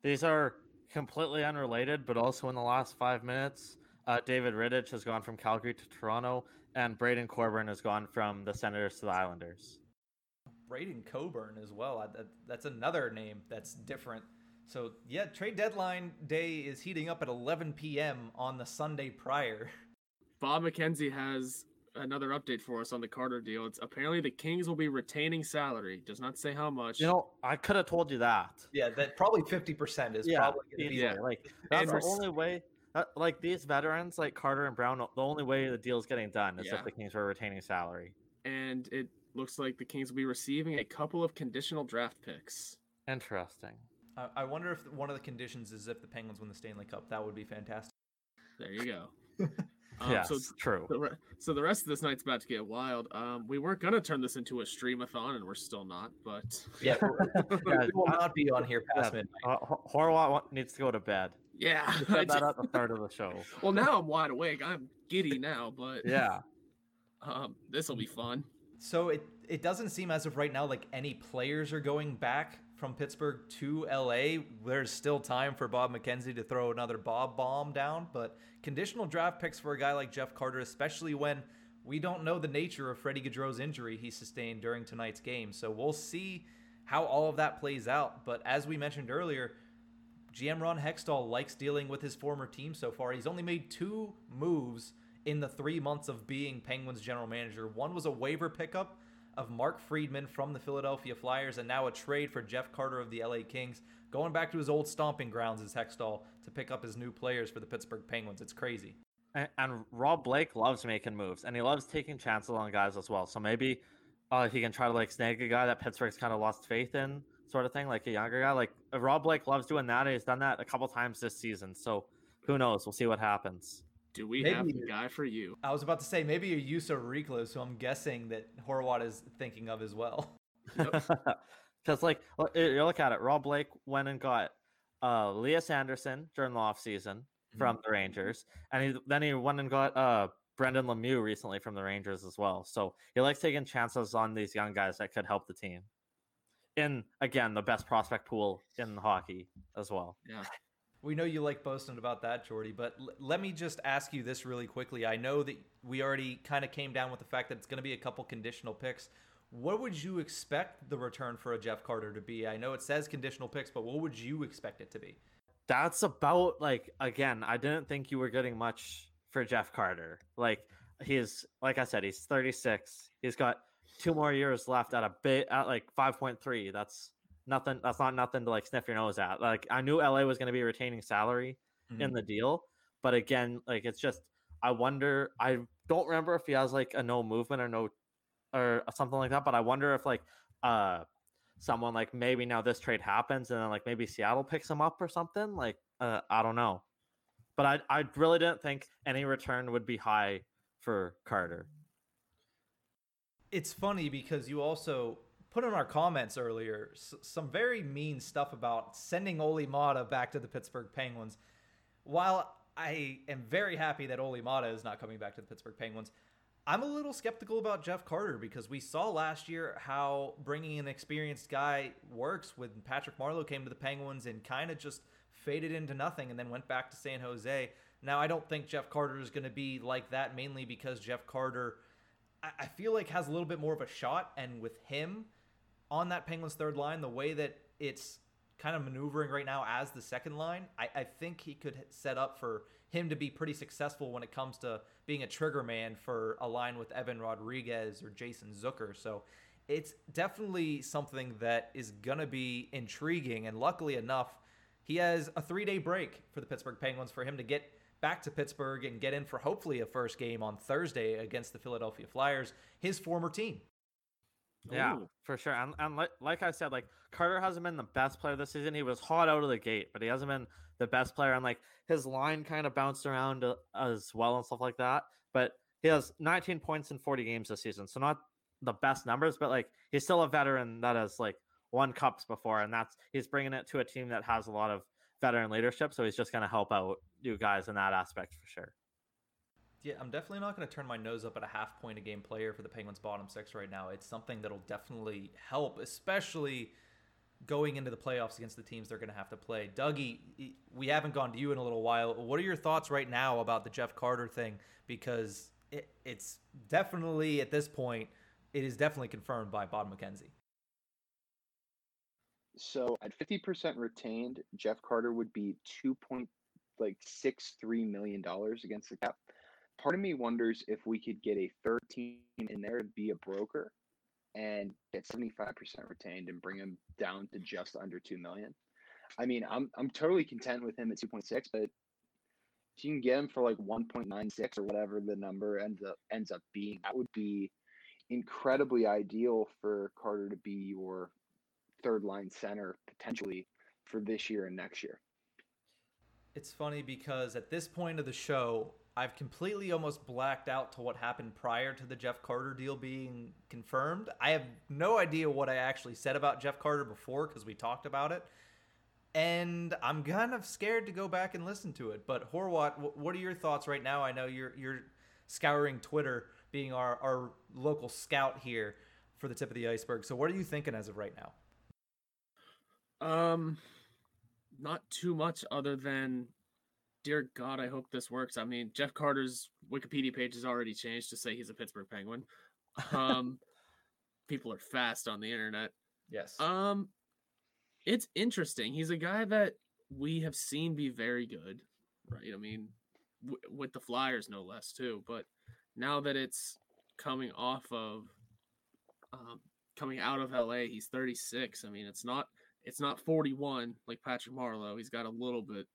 these are completely unrelated, but also in the last five minutes, uh, David Rittich has gone from Calgary to Toronto, and Braydon Coburn has gone from the Senators to the Islanders. Braydon Coburn as well. I- that- That's another name that's different. So yeah, trade deadline day is heating up at 11 p.m. on the Sunday prior. Bob McKenzie has another update for us on the Carter deal. It's apparently the Kings will be retaining salary. Does not say how much. You know, I could have told you that. Yeah, that probably 50% is yeah, probably going to be. Yeah. like that's the only way. That, like these veterans, like Carter and Brown, the only way the deal's getting done is Yeah. if the Kings were retaining salary. and it looks like the Kings will be receiving a couple of conditional draft picks. Interesting. I, I wonder if one of the conditions is if the Penguins win the Stanley Cup. That would be fantastic. There you go. Um, yes, So true. the, re- so the rest of this night's about to get wild. Um, we weren't gonna turn this into a streamathon, and we're still not. But Yeah, Yeah, we will not be on here past yeah, midnight. uh, Horwat needs to go to bed. yeah, You said that ju- at the start of the show. well now I'm wide awake. I'm giddy now, but Yeah. um, this will be fun. So it it doesn't seem as of right now like any players are going back from Pittsburgh to LA. There's still time for Bob McKenzie to throw another Bob bomb down, but conditional draft picks for a guy like Jeff Carter, especially when we don't know the nature of Freddie Gaudreau's injury he sustained during tonight's game. So we'll see how all of that plays out. But as we mentioned earlier, GM Ron Hextall likes dealing with his former team so far. He's only made two moves in the three months of being Penguins general manager. One was a waiver pickup of Mark Friedman from the Philadelphia Flyers, and now a trade for Jeff Carter of the LA Kings, going back to his old stomping grounds as Hextall to pick up his new players for the Pittsburgh Penguins. It's crazy. And, and Rob Blake loves making moves, and he loves taking chances on guys as well. So maybe uh, he can try to like snag a guy that Pittsburgh's kind of lost faith in, sort of thing, like a younger guy. Like Rob Blake loves doing that, and he's done that a couple times this season. So who knows? We'll see what happens. Do we Maybe- have the guy for you? I was about to say maybe a Juuso Riikola, who I'm guessing that Horwat is thinking of as well. Because like you look at it, Rob Blake went and got uh Elias Andersson during the offseason from the Rangers, and he then he went and got uh Brendan Lemieux recently from the Rangers as well. So he likes taking chances on these young guys that could help the team. In again, the best prospect pool in hockey as well. Yeah. We know you like boasting about that, Jordy, but l- let me just ask you this really quickly. I know that we already kind of came down with the fact that it's going to be a couple conditional picks. What would you expect the return for a Jeff Carter to be? I know it says conditional picks, but what would you expect it to be? That's about like again, I didn't think you were getting much for Jeff Carter. Like he's like I said, he's 36. He's got two more years left at a bit at like 5.3. That's nothing that's not nothing to like sniff your nose at. Like I knew LA was going to be retaining salary in the deal, but again, like it's just I wonder I don't remember if he has like a no movement or no or something like that, but I wonder if like uh someone like maybe now this trade happens and then like maybe Seattle picks him up or something. Like uh, I don't know, but I I really didn't think any return would be high for Carter. It's funny because you also put in our comments earlier s- some very mean stuff about sending Olli Maatta back to the Pittsburgh Penguins. While I am very happy that Olli Maatta is not coming back to the Pittsburgh Penguins, I'm a little skeptical about Jeff Carter because we saw last year how bringing an experienced guy works when Patrick Marleau came to the Penguins and kind of just faded into nothing and then went back to San Jose. Now, I don't think Jeff Carter is going to be like that mainly because Jeff Carter, I, I feel like, has a little bit more of a shot. And with him on that Penguins third line, the way that it's kind of maneuvering right now as the second line, I, I think he could set up for him to be pretty successful when it comes to being a trigger man for a line with Evan Rodrigues or Jason Zucker. So it's definitely something that is going to be intriguing. And luckily enough, he has a three day break for the Pittsburgh Penguins for him to get back to Pittsburgh and get in for hopefully a first game on Thursday against the Philadelphia Flyers, his former team. Yeah, Ooh. for sure. And, and like, like I said, like Carter hasn't been the best player this season. He was hot out of the gate, but he hasn't been the best player. And like his line kind of bounced around uh, as well and stuff like that. But he has 19 points in 40 games this season, so not the best numbers, but like he's still a veteran that has like won cups before, and that's he's bringing it to a team that has a lot of veteran leadership. So he's just going to help out you guys in that aspect for sure. Yeah, I'm definitely not going to turn my nose up at a half point a game player for the Penguins bottom six right now. It's something that'll definitely help, especially going into the playoffs against the teams they're going to have to play. Dougie, we haven't gone to you in a little while. What are your thoughts right now about the Jeff Carter thing? Because it, it's definitely at this point, it is definitely confirmed by Bob McKenzie. So at fifty percent retained, Jeff Carter would be two point like six three million dollars against the cap. Part of me wonders if we could get a third team in there to be a broker and get seventy five percent retained and bring him down to just under two million. I mean, I'm I'm totally content with him at two point six, but if you can get him for like one point nine six or whatever the number ends up ends up being, that would be incredibly ideal for Carter to be your third line center potentially for this year and next year. It's funny because at this point of the show, I've completely almost blacked out to what happened prior to the Jeff Carter deal being confirmed. I have no idea what I actually said about Jeff Carter before because we talked about it. And I'm kind of scared to go back and listen to it. But Horwat, what are your thoughts right now? I know you're you're scouring Twitter, being our, our local scout here for the tip of the iceberg. So what are you thinking as of right now? Um, not too much other than dear God, I hope this works. I mean, Jeff Carter's Wikipedia page has already changed to say he's a Pittsburgh Penguin. Um, people are fast on the internet. Yes. Um, it's interesting. He's a guy that we have seen be very good, right? I mean, w- with the Flyers, no less, too. But now that it's coming off of, um, coming out of LA, he's 36. I mean, it's not it's not 41 like Patrick Marleau. He's got a little bit,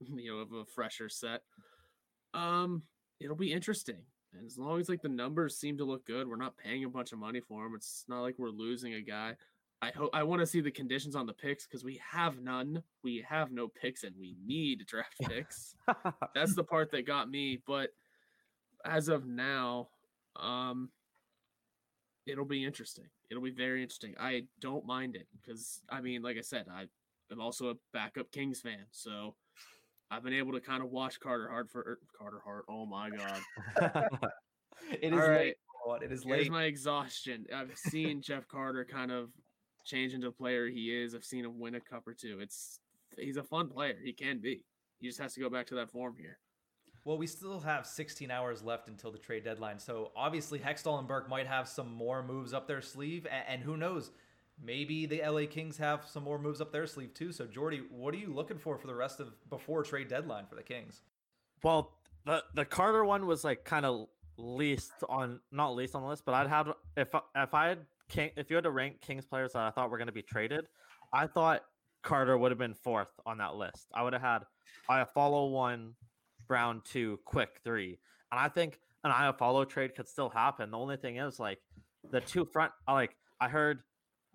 you know, of a fresher set. Um, it'll be interesting. And as long as like the numbers seem to look good, we're not paying a bunch of money for him. It's not like we're losing a guy. I hope I want to see the conditions on the picks because we have none. We have no picks and we need draft picks. That's the part that got me. But as of now, um, it'll be interesting. It'll be very interesting. I don't mind it because I mean, like I said, I am also a backup Kings fan, so I've been able to kind of watch Carter Hart for er, Carter Hart. Oh my god! it is All late. right. It is Here's my exhaustion. I've seen Jeff Carter kind of change into the player he is. I've seen him win a cup or two. It's he's a fun player. He can be. He just has to go back to that form here. Well, we still have 16 hours left until the trade deadline. So obviously, Hextall and Burke might have some more moves up their sleeve. a- And, who knows? Maybe the LA Kings have some more moves up their sleeve too. So, Jordy, what are you looking for for the rest of before trade deadline for the Kings? Well, the the Carter one was like kind of least on not least on the list, but I'd have if if I had King if you had to rank Kings players that I thought were going to be traded, I thought Carter would have been fourth on that list. I would have had Iafallo one, Brown two, Quick three, and I think an Iafallo trade could still happen. The only thing is like the two front like I heard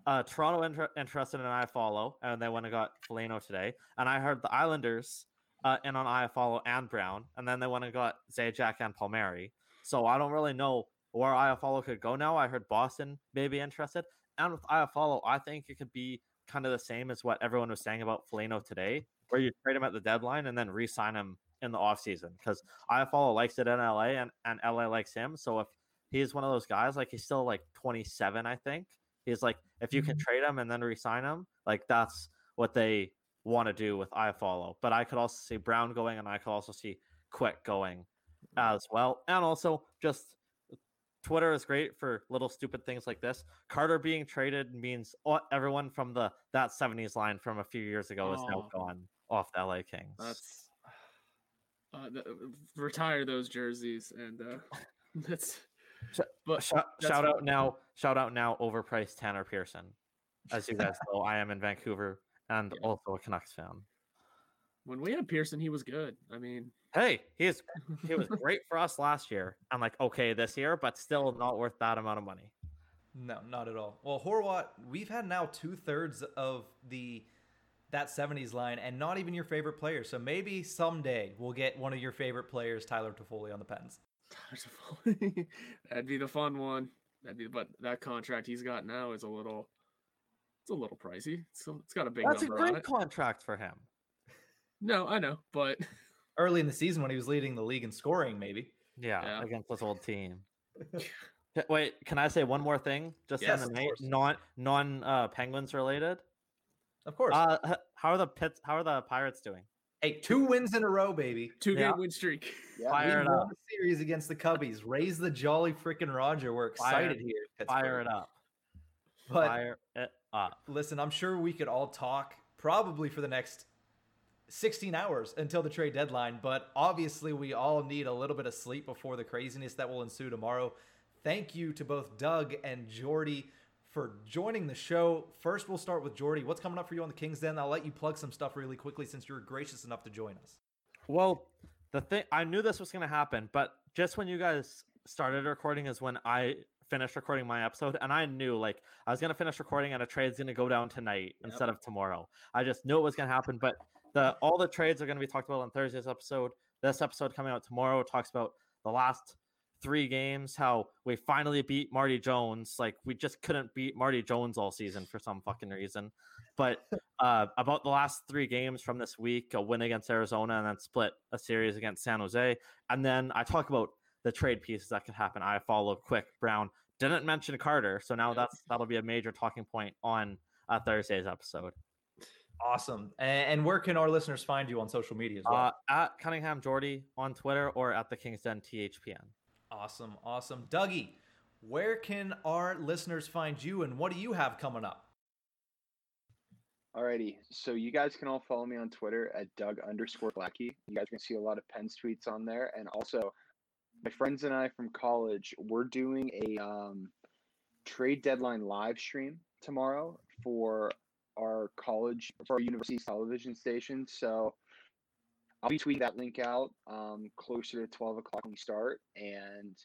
uh Toronto inter- interested in Iafallo and they went and got Foligno today, and I heard the Islanders uh, in on Iafallo and Brown, and then they went and got Zajac and Palmieri. So I don't really know where Iafallo could go now. I heard Boston may be interested, and with Iafallo, I think it could be kind of the same as what everyone was saying about Foligno today, where you trade him at the deadline and then re-sign him in the offseason because Iafallo likes it in LA and, and LA likes him. So if he's one of those guys, like he's still like 27, I think. He's like, if you can trade him and then re-sign him, like that's what they want to do with Iafallo. But I could also see Brown going, and I could also see Quick going as well. And also, just Twitter is great for little stupid things like this. Carter being traded means everyone from the that 70s line from a few years ago is now Oh. gone off the LA Kings. That's uh, th- retire those jerseys and uh, that's. Sh- But shout, shout out now, shout out now, overpriced Tanner Pearson. As you guys know, I am in Vancouver and Yeah. also a Canucks fan. when we had Pearson, he was good. I mean, Hey, he's he was great for us last year. I'm like, okay, this year, but still not worth that amount of money. No, not at all. Well, Horwat, we've had now two thirds of the that 70s line and not even your favorite player. So maybe someday we'll get one of your favorite players, Tyler Toffoli, on the Pens. that'd be the fun one. That'd be, but that contract he's got now is a little, it's a little pricey. So it's got a big That's a number on great it. contract for him. No, I know, but Early in the season when he was leading the league in scoring, maybe. Yeah, Yeah. against this old team. Wait, can I say one more thing? Just Yes, on the non non uh, Penguins related. Of course. Uh, how are the Pits? How are the Pirates doing? Hey, two wins in a row, baby. two Yeah. game win streak. Yeah, Fire it up. the series against the Cubbies. Raise the jolly freaking Roger. We're Fire- excited here. in Fire Pittsburgh. it up! But Fire it up! listen, I'm sure we could all talk probably for the next 16 hours until the trade deadline, but obviously we all need a little bit of sleep before the craziness that will ensue tomorrow. Thank you to both Doug and Jordy for joining the show. First, we'll start with Jordy. What's coming up for you on the Kings Den? I'll let you plug some stuff really quickly since you were gracious enough to join us. Well, the thing I knew this was going to happen, but just when you guys started recording is when I finished recording my episode, and I knew like I was going to finish recording and a trade's going to go down tonight Yep. instead of tomorrow. I just knew it was going to happen, but the all the trades are going to be talked about on Thursday's episode. This episode coming out tomorrow talks about the last three games, how we finally beat Marty Jones. Like we just couldn't beat Marty Jones all season for some fucking reason. But uh, about the last three games from this week, a win against Arizona and then split a series against San Jose. And then I talk about the trade pieces that could happen. Iafallo quick Brown. Didn't mention Carter, so now that's that'll be a major talking point on uh, Thursday's episode. Awesome. And, and where can our listeners find you on social media as well? Uh, at Cunningham Jordy on Twitter or at the King's Den THPN. Awesome. Awesome. Dougie, where can our listeners find you and what do you have coming up? Alrighty, so you guys can all follow me on Twitter at Doug underscore Blackie. You guys can see a lot of Pens tweets on there, and also my friends and I from college, we're doing a um, trade deadline live stream tomorrow for our college for our university's television station. So I'll be tweeting that link out um, closer to twelve o'clock when we start, and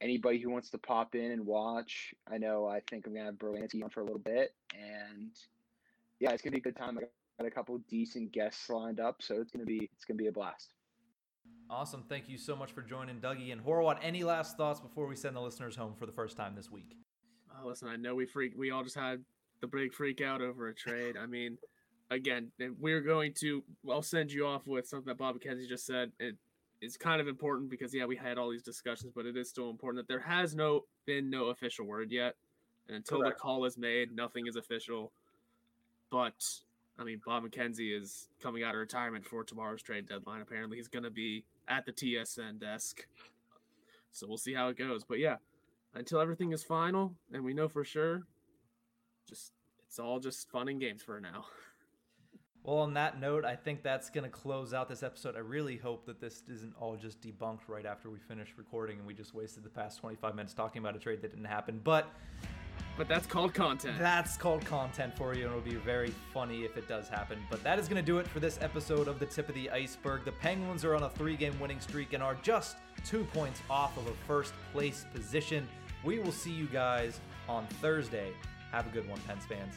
anybody who wants to pop in and watch, I know I think I'm gonna have Berlansky on for a little bit, and yeah, it's gonna be a good time. I got a couple decent guests lined up, so it's gonna be it's gonna be a blast. Awesome. Thank you so much for joining Dougie and Horwat. Any last thoughts before we send the listeners home for the first time this week? Oh, listen, I know we freak. We all just had the big freak out over a trade. I mean, again, and we're going to. I'll send you off with something that Bob McKenzie just said. It is kind of important because yeah, we had all these discussions, but it is still important that there has no been no official word yet, and until Correct. the call is made, nothing is official. But I mean, Bob McKenzie is coming out of retirement for tomorrow's trade deadline. Apparently, he's going to be at the TSN desk. So we'll see how it goes. But yeah, until everything is final and we know for sure, just it's all just fun and games for now. Well, on that note, I think that's going to close out this episode. I really hope that this isn't all just debunked right after we finish recording and we just wasted the past 25 minutes talking about a trade that didn't happen. But But that's called content. That's called content for you, and it'll be very funny if it does happen. But that is going to do it for this episode of the Tip of the Iceberg. The Penguins are on a three game winning streak and are just two points off of a first place position. We will see you guys on Thursday. Have a good one, Pens fans.